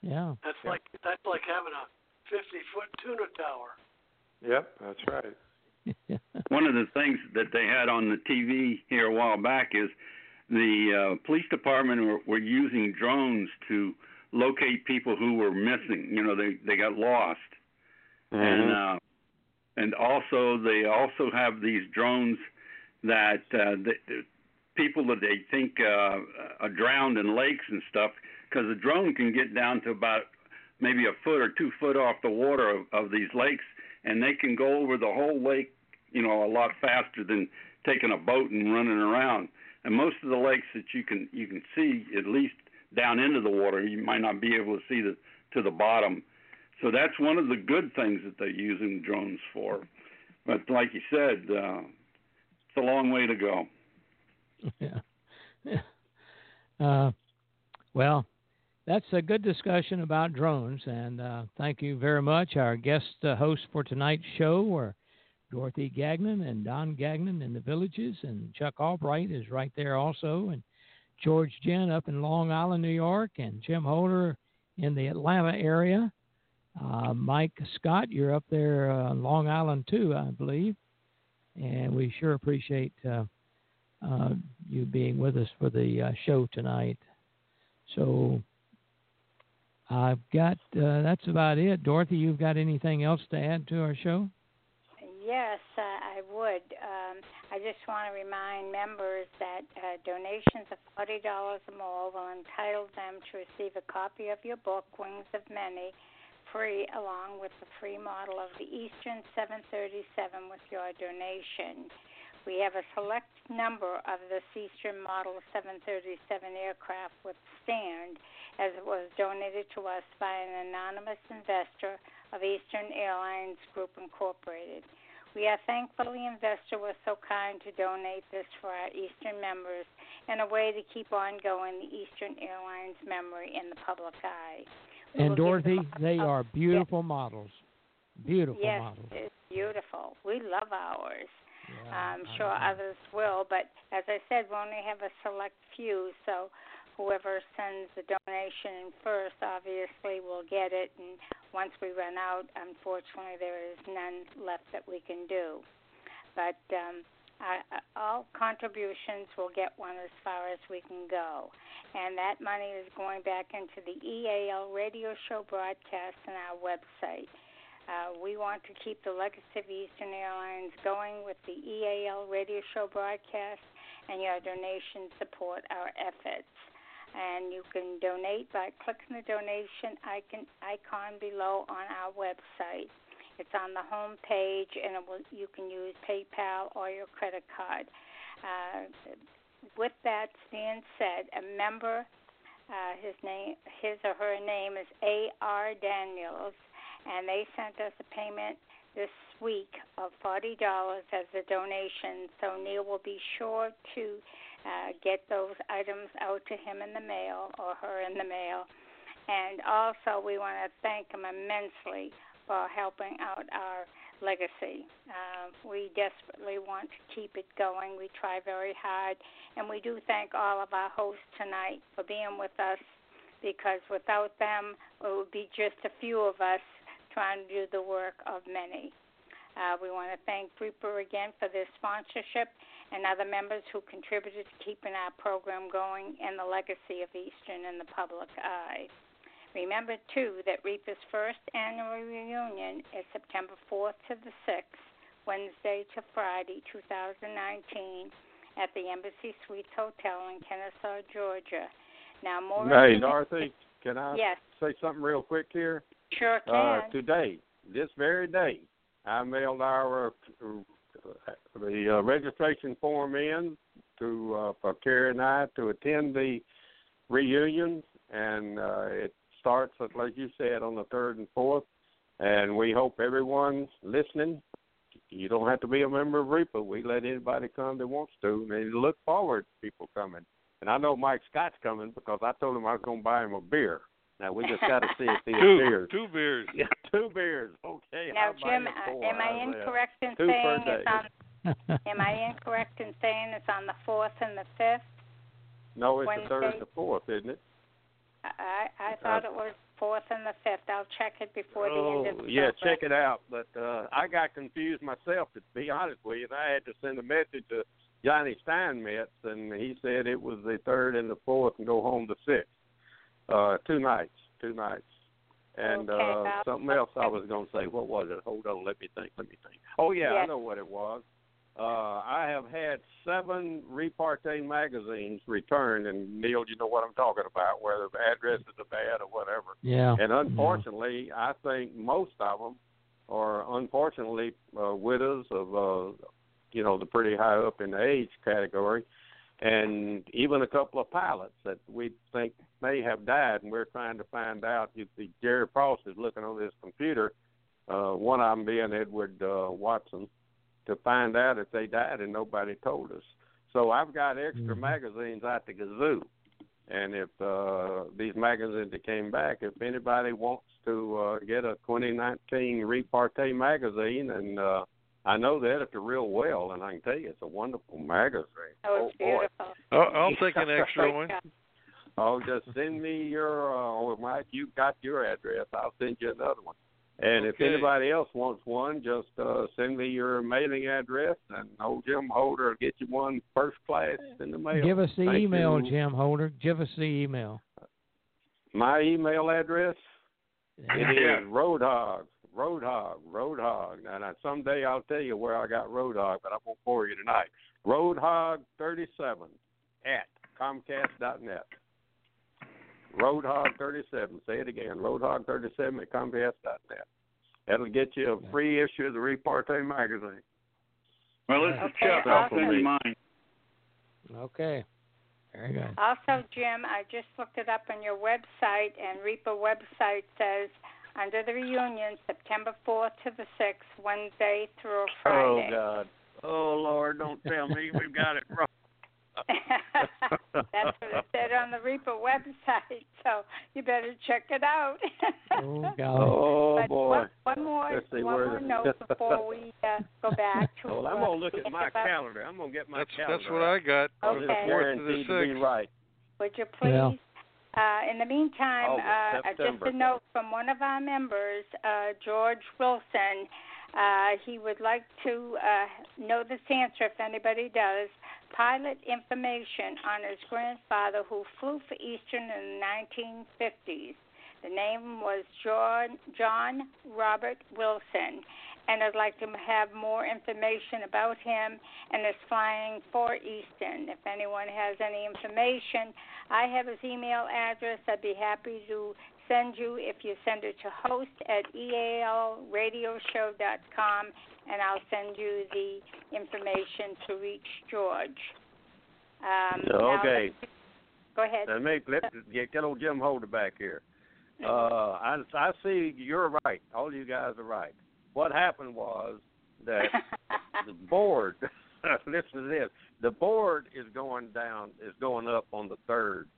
Yeah. That's Yeah. like that's like having a 50 foot tuna tower. Yep, that's right. [LAUGHS] One of the things that they had on the TV here a while back is the uh, police department were, were using drones to locate people who were missing. You know, they they got lost, and uh, and also they also have these drones that uh, the, the people that they think uh, are drowned in lakes and stuff, because the drone can get down to about maybe a foot or two foot off the water of, of these lakes, and they can go over the whole lake, you know, a lot faster than taking a boat and running around. And most of the lakes that you can you can see at least down into the water, you might not be able to see the to the bottom. So that's one of the good things that they're using drones for. But like you said, uh, it's a long way to go. yeah. [LAUGHS] Uh, well, that's a good discussion about drones, and uh, thank you very much. Our guest uh, hosts for tonight's show were Dorothy Gagnon and Don Gagnon in the villages, and Chuck Albright is right there also, and George Jen up in Long Island, New York, and Jim Holder in the Atlanta area. Uh, Mike Scott, you're up there uh, Long Island too, I believe, and we sure appreciate. Uh, uh, you being with us for the uh, show tonight. So I've got uh, that's about it. Dorothy, you've got anything else to add to our show? Yes, uh, I would. Um, I just want to remind members that uh, donations of $40 or more will entitle them to receive a copy of your book, Wings of Many, free, along with the free model of the Eastern 737 with your donation. We have a select number of this Eastern Model 737 aircraft with stand, as it was donated to us by an anonymous investor of Eastern Airlines Group Incorporated. We are thankful the investor was so kind to donate this for our Eastern members and a way to keep on going the Eastern Airlines memory in the public eye. We And Dorothy, they are beautiful models. Beautiful yes, models. it's beautiful. We love ours. Yeah, I'm sure others will, but as I said, we only have a select few, so whoever sends the donation first obviously will get it, and once we run out, unfortunately, there is none left that we can do. But um, I, all contributions will get one as far as we can go, and that money is going back into the EAL radio show broadcast and our website. Uh, we want to keep the legacy of Eastern Airlines going with the EAL radio show broadcast, and your donations support our efforts. And you can donate by clicking the donation icon, below on our website. It's on the home page, and will, you can use PayPal or your credit card. Uh, with that being said, a member Uh, his name, his or her name is A. R. Daniels, and they sent us a payment this week of forty dollars as a donation. So Neil will be sure to uh, get those items out to him in the mail or her in the mail. And also, we want to thank him immensely for helping out our legacy. Uh, we desperately want to keep it going. We try very hard, and we do thank all of our hosts tonight for being with us because without them, it would be just a few of us trying to do the work of many. Uh, we want to thank REPA again for their sponsorship and other members who contributed to keeping our program going and the legacy of Eastern in the public eye. Remember, too, that REPA's first annual reunion is September 4th to the 6th, Wednesday to Friday, 2019, at the Embassy Suites Hotel in Kennesaw, Georgia. Now, more Hey, Dorothy, can I Yes, say something real quick here? sure can. Uh, today, this very day, I mailed our uh, the uh, registration form in to uh, for Carrie and I to attend the reunion, and uh, it starts, like you said, on the third and fourth. And we hope everyone's listening. You don't have to be a member of REPA. We let anybody come that wants to, and look forward to people coming. And I know Mike Scott's coming because I told him I was going to buy him a beer. Now we just got to see if these [LAUGHS] Two, beers. two beers. [LAUGHS] Yeah, two beers. Okay. Now, I'll Jim, uh, four. am I incorrect in Two saying it's on? [LAUGHS] Am I incorrect in saying it's on the fourth and the fifth? No, it's Wednesday? the third and the fourth, isn't it? I I thought it was fourth and the fifth. I'll check it before the oh, end of the show. yeah, program. check it out. But uh I got confused myself to be honest with you, and I had to send a message to Johnny Steinmetz, and he said it was the third and the fourth, and go home the sixth. Uh, two nights, two nights. And Okay, uh Bob. something else I was going to say. What was it? Hold on, let me think. Let me think. Oh yeah, I know what it was. Uh, I have had seven repartee magazines returned, and Neil, you know what I'm talking about, whether the addresses are bad or whatever. Yeah. And unfortunately, I think most of them are unfortunately uh, widows of, uh, you know, the pretty high up in the age category, and even a couple of pilots that we think may have died, and we're trying to find out. You see, Jerry Frost is looking on his computer. Uh, one of them being Edward uh, Watson, to find out if they died, and nobody told us. So I've got extra Mhm. magazines out the gazoo. And if uh, these magazines that came back, if anybody wants to uh, get a 2019 Repartee magazine, and uh, I know the editor real well, and I can tell you it's a wonderful magazine. Oh, it's boy. beautiful. I'll, I'll take an [LAUGHS] extra one. Oh, just send me your, uh, or Mike, You've got your address. I'll send you another one. And if anybody else wants one, just uh, send me your mailing address, and old Jim Holder will get you one first class in the mail. Give us the Thank email, you. Jim Holder. Give us the email. My email address it Yeah. is Roadhog, Roadhog, Roadhog. Now, now someday I'll tell you where I got Roadhog, but I won't bore you tonight. Roadhog37 at Comcast.net. Roadhog37. Say it again. Roadhog37 at Comcast.net. That'll get you a free issue of the Repartee magazine. Well, this is Okay, Chuck. I'll send you mine. Okay. Very good. Also, Jim, I just looked it up on your website, and REPA website says under the reunion, September 4th to the 6th, Wednesday through Friday. Oh God. Oh Lord, don't tell me we've got it wrong. [LAUGHS] That's what it said on the REPA website, [LAUGHS] so you better check it out. Oh, [LAUGHS] golly. Oh but boy. One, one more, Let's see, one more note before we uh, go back to. Well, I'm uh, gonna look at my end of our- calendar. I'm gonna get my That's calendar. that's what I got. out. on Okay. the It's fourth to the guaranteed be sixth. right. Would you please? Well- uh, in the meantime, August, uh, uh, just a note from one of our members, uh, George Wilson. Uh, he would like to uh, know this answer if anybody does. Pilot information on his grandfather who flew for Eastern in the 1950s. The name was John, John Robert Wilson. And I'd like to have more information about him and his flying for Eastern. If anyone has any information, I have his email address. I'd be happy to send you if you send it to host at ealradioshow.com, and I'll send you the information to reach George. Um, now Okay. Go ahead. Let me let get, get old Jim Holder back here. Uh, I I see you're right. All you guys are right. What happened was that [LAUGHS] the board. listen [LAUGHS] to this. The board is going down. Is going up on the third.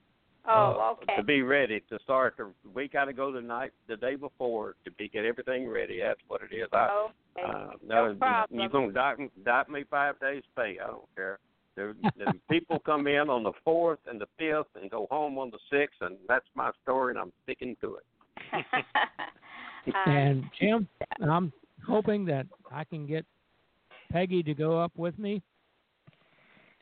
oh, uh, okay. To be ready to start the. We got to go the night, the day before to be get everything ready. That's what it is. I, okay. uh, No no, problem. You're gonna dock, dock me five days pay. I don't care. The, the [LAUGHS] people come in on the fourth and the fifth and go home on the sixth, and that's my story, and I'm sticking to it. And Jim, I'm hoping that I can get Peggy to go up with me,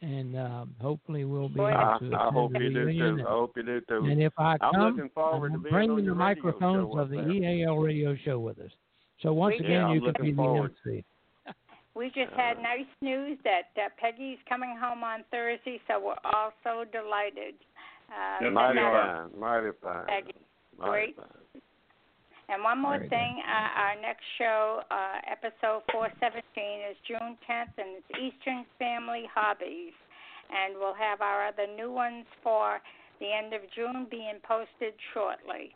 and um, hopefully we'll be Boy, able to I attend hope you do reunion. too. I hope you do too. And if I I'm come, looking forward I'm to being bringing on the microphones of the. EAL radio show with us. So once We again, do. you can be looking the forward. MC. [LAUGHS] we just had nice news that uh, Peggy's coming home on Thursday, so we're all so delighted. Uh, Yes, Mighty we that- are. fine, mighty fine. Peggy. Mighty Great. fine. And one more good. thing, uh, our next show, uh, episode 417, is June 10th, and it's Eastern Family Hobbies. And we'll have our other new ones for the end of June being posted shortly.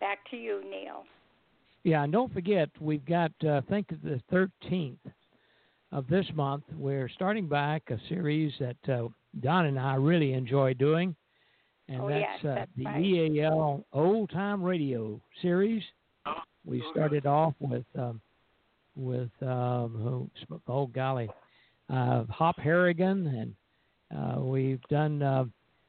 Back to you, Neil. Yeah, and don't forget, we've got, uh, I think, the 13th of this month. We're starting back a series that uh, Don and I really enjoy doing, and Oh, that's, yes, uh, that's the right. EAL Old Time Radio series. We started off with um, with um, who, oh golly, uh, Hop Harrigan, and uh, we've done uh,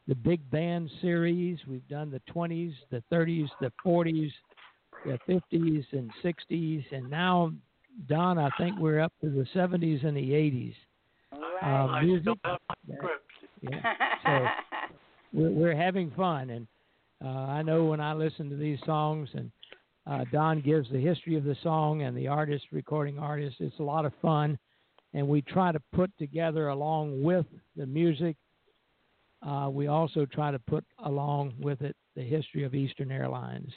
the big band series. We've done the 20s, the 30s, the 40s, the 50s and 60s, and now Don, I think we're up to the 70s and the 80s. Right. Um, I music. still have my Yeah. Yeah. So [LAUGHS] we're, we're having fun, and uh, I know when I listen to these songs, and uh, Don gives the history of the song and the artist, recording artist. It's a lot of fun, and we try to put together along with the music. Uh, we also try to put along with it the history of Eastern Airlines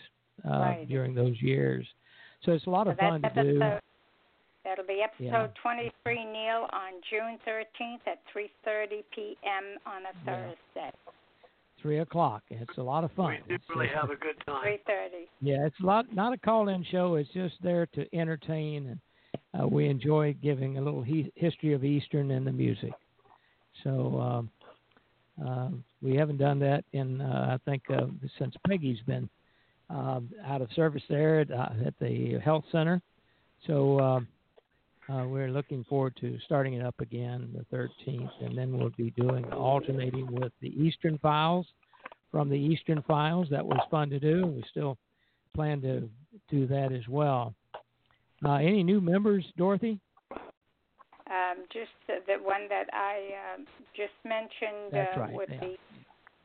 uh, Right. during those years. So it's a lot of So fun that's to do. episode, that'll be episode Yeah. 23, Neil, on June 13th at 3.30 p.m. on a Yeah. Thursday. Three o'clock. It's a lot of fun. We did really have a good time. 3.30. Yeah, it's a lot not a call-in show. It's just there to entertain, and uh, we enjoy giving a little he- history of Eastern and the music. So um, uh, we haven't done that in uh, I think uh, since Peggy's been um, out of service there at, uh, at the health center. So um, uh, we're looking forward to starting it up again the 13th, and then we'll be doing alternating with the Eastern Files from the Eastern Files. That was fun to do. We still plan to do that as well. Uh, any new members, Dorothy? Um, just the, the one that I um, just mentioned That's uh, right, with yeah. the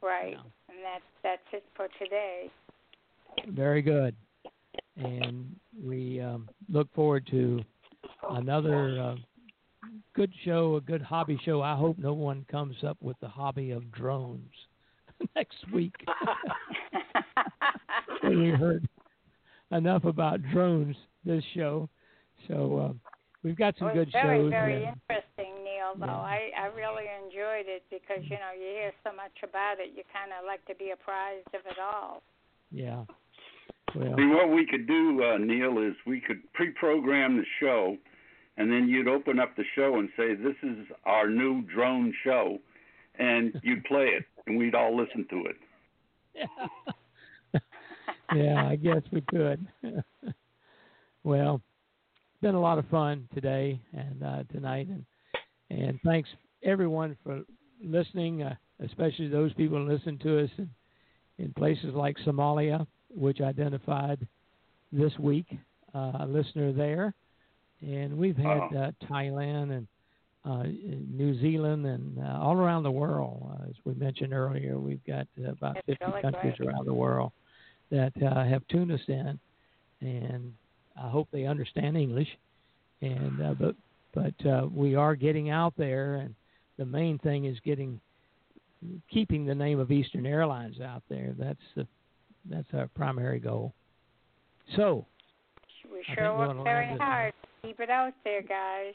right, Yeah. and that's that's it for today. Very good. And we um, look forward to another uh, good show, a good hobby show. I hope no one comes up with the hobby of drones [LAUGHS] next week. [LAUGHS] we heard enough about drones this show. So uh, we've got some it good was very shows. very and- interesting, Neil. Though Yeah. I I really enjoyed it because you know you hear so much about it, you kind of like to be apprised of it all. yeah. Well, See, what we could do, uh, Neil, is we could pre-program the show, and then you'd open up the show and say, "This is our new drone show," and [LAUGHS] you'd play it, and we'd all listen to it. [LAUGHS] yeah, I guess we could. [LAUGHS] well, it's been a lot of fun today and uh, tonight, and and thanks everyone for listening, uh, especially those people who listen to us in, in places like Somalia, which identified this week uh, a listener there, and we've had uh, Thailand and uh, New Zealand and uh, all around the world. Uh, as we mentioned earlier, we've got uh, about That's 50 really countries great. around the world that uh, have tuned us in, and I hope they understand English. And uh, but but uh, we are getting out there, and the main thing is getting keeping the name of Eastern Airlines out there. That's the that's our primary goal. So We I sure think we're work very hard. To Keep it out there, guys.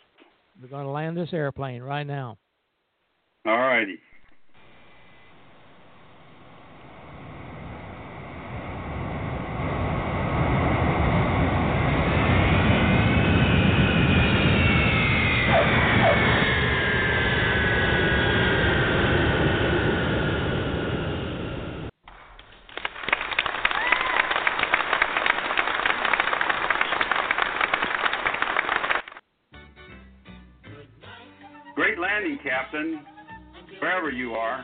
we're going to land this airplane right now. All righty. Landing captain, wherever you are.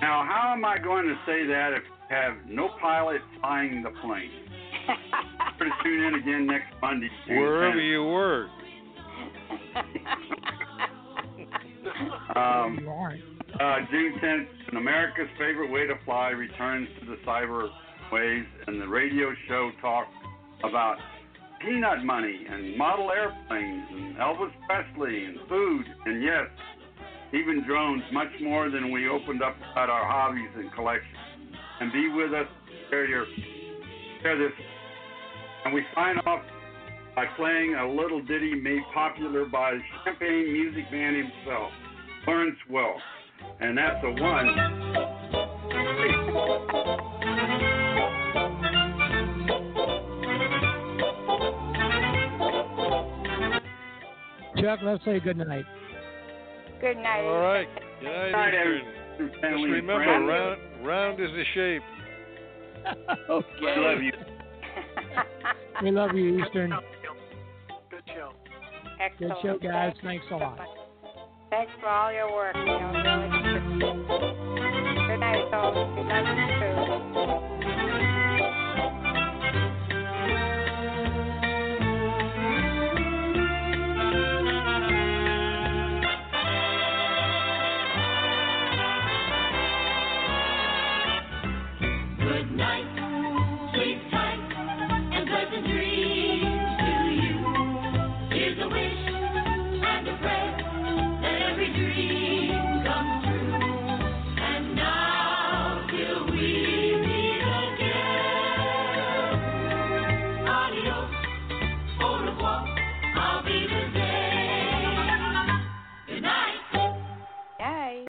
Now, how am I going to say that if I have no pilot flying the plane? [LAUGHS] Better tune in again next Monday. June Wherever 10th. you work. [LAUGHS] Um, uh, June 10th, and America's favorite way to fly returns to the cyberways, and the radio show talk about peanut money and model airplanes and Elvis Presley and food and yes, even drones, much more than we opened up about our hobbies and collections. And be with us, share your share this. And we sign off by playing a little ditty made popular by the Champagne music man himself, Lawrence Welk. And that's a one. Chuck, let's say good night. Good night. All right. Good night, Night, Eastern. Just remember, round, round is the shape. [LAUGHS] okay. We love you. [LAUGHS] We love you, Eastern. Good show. Good show, guys. Thanks Thanks a lot. Thanks for all your work. You know, really. Good night, folks. We love you too.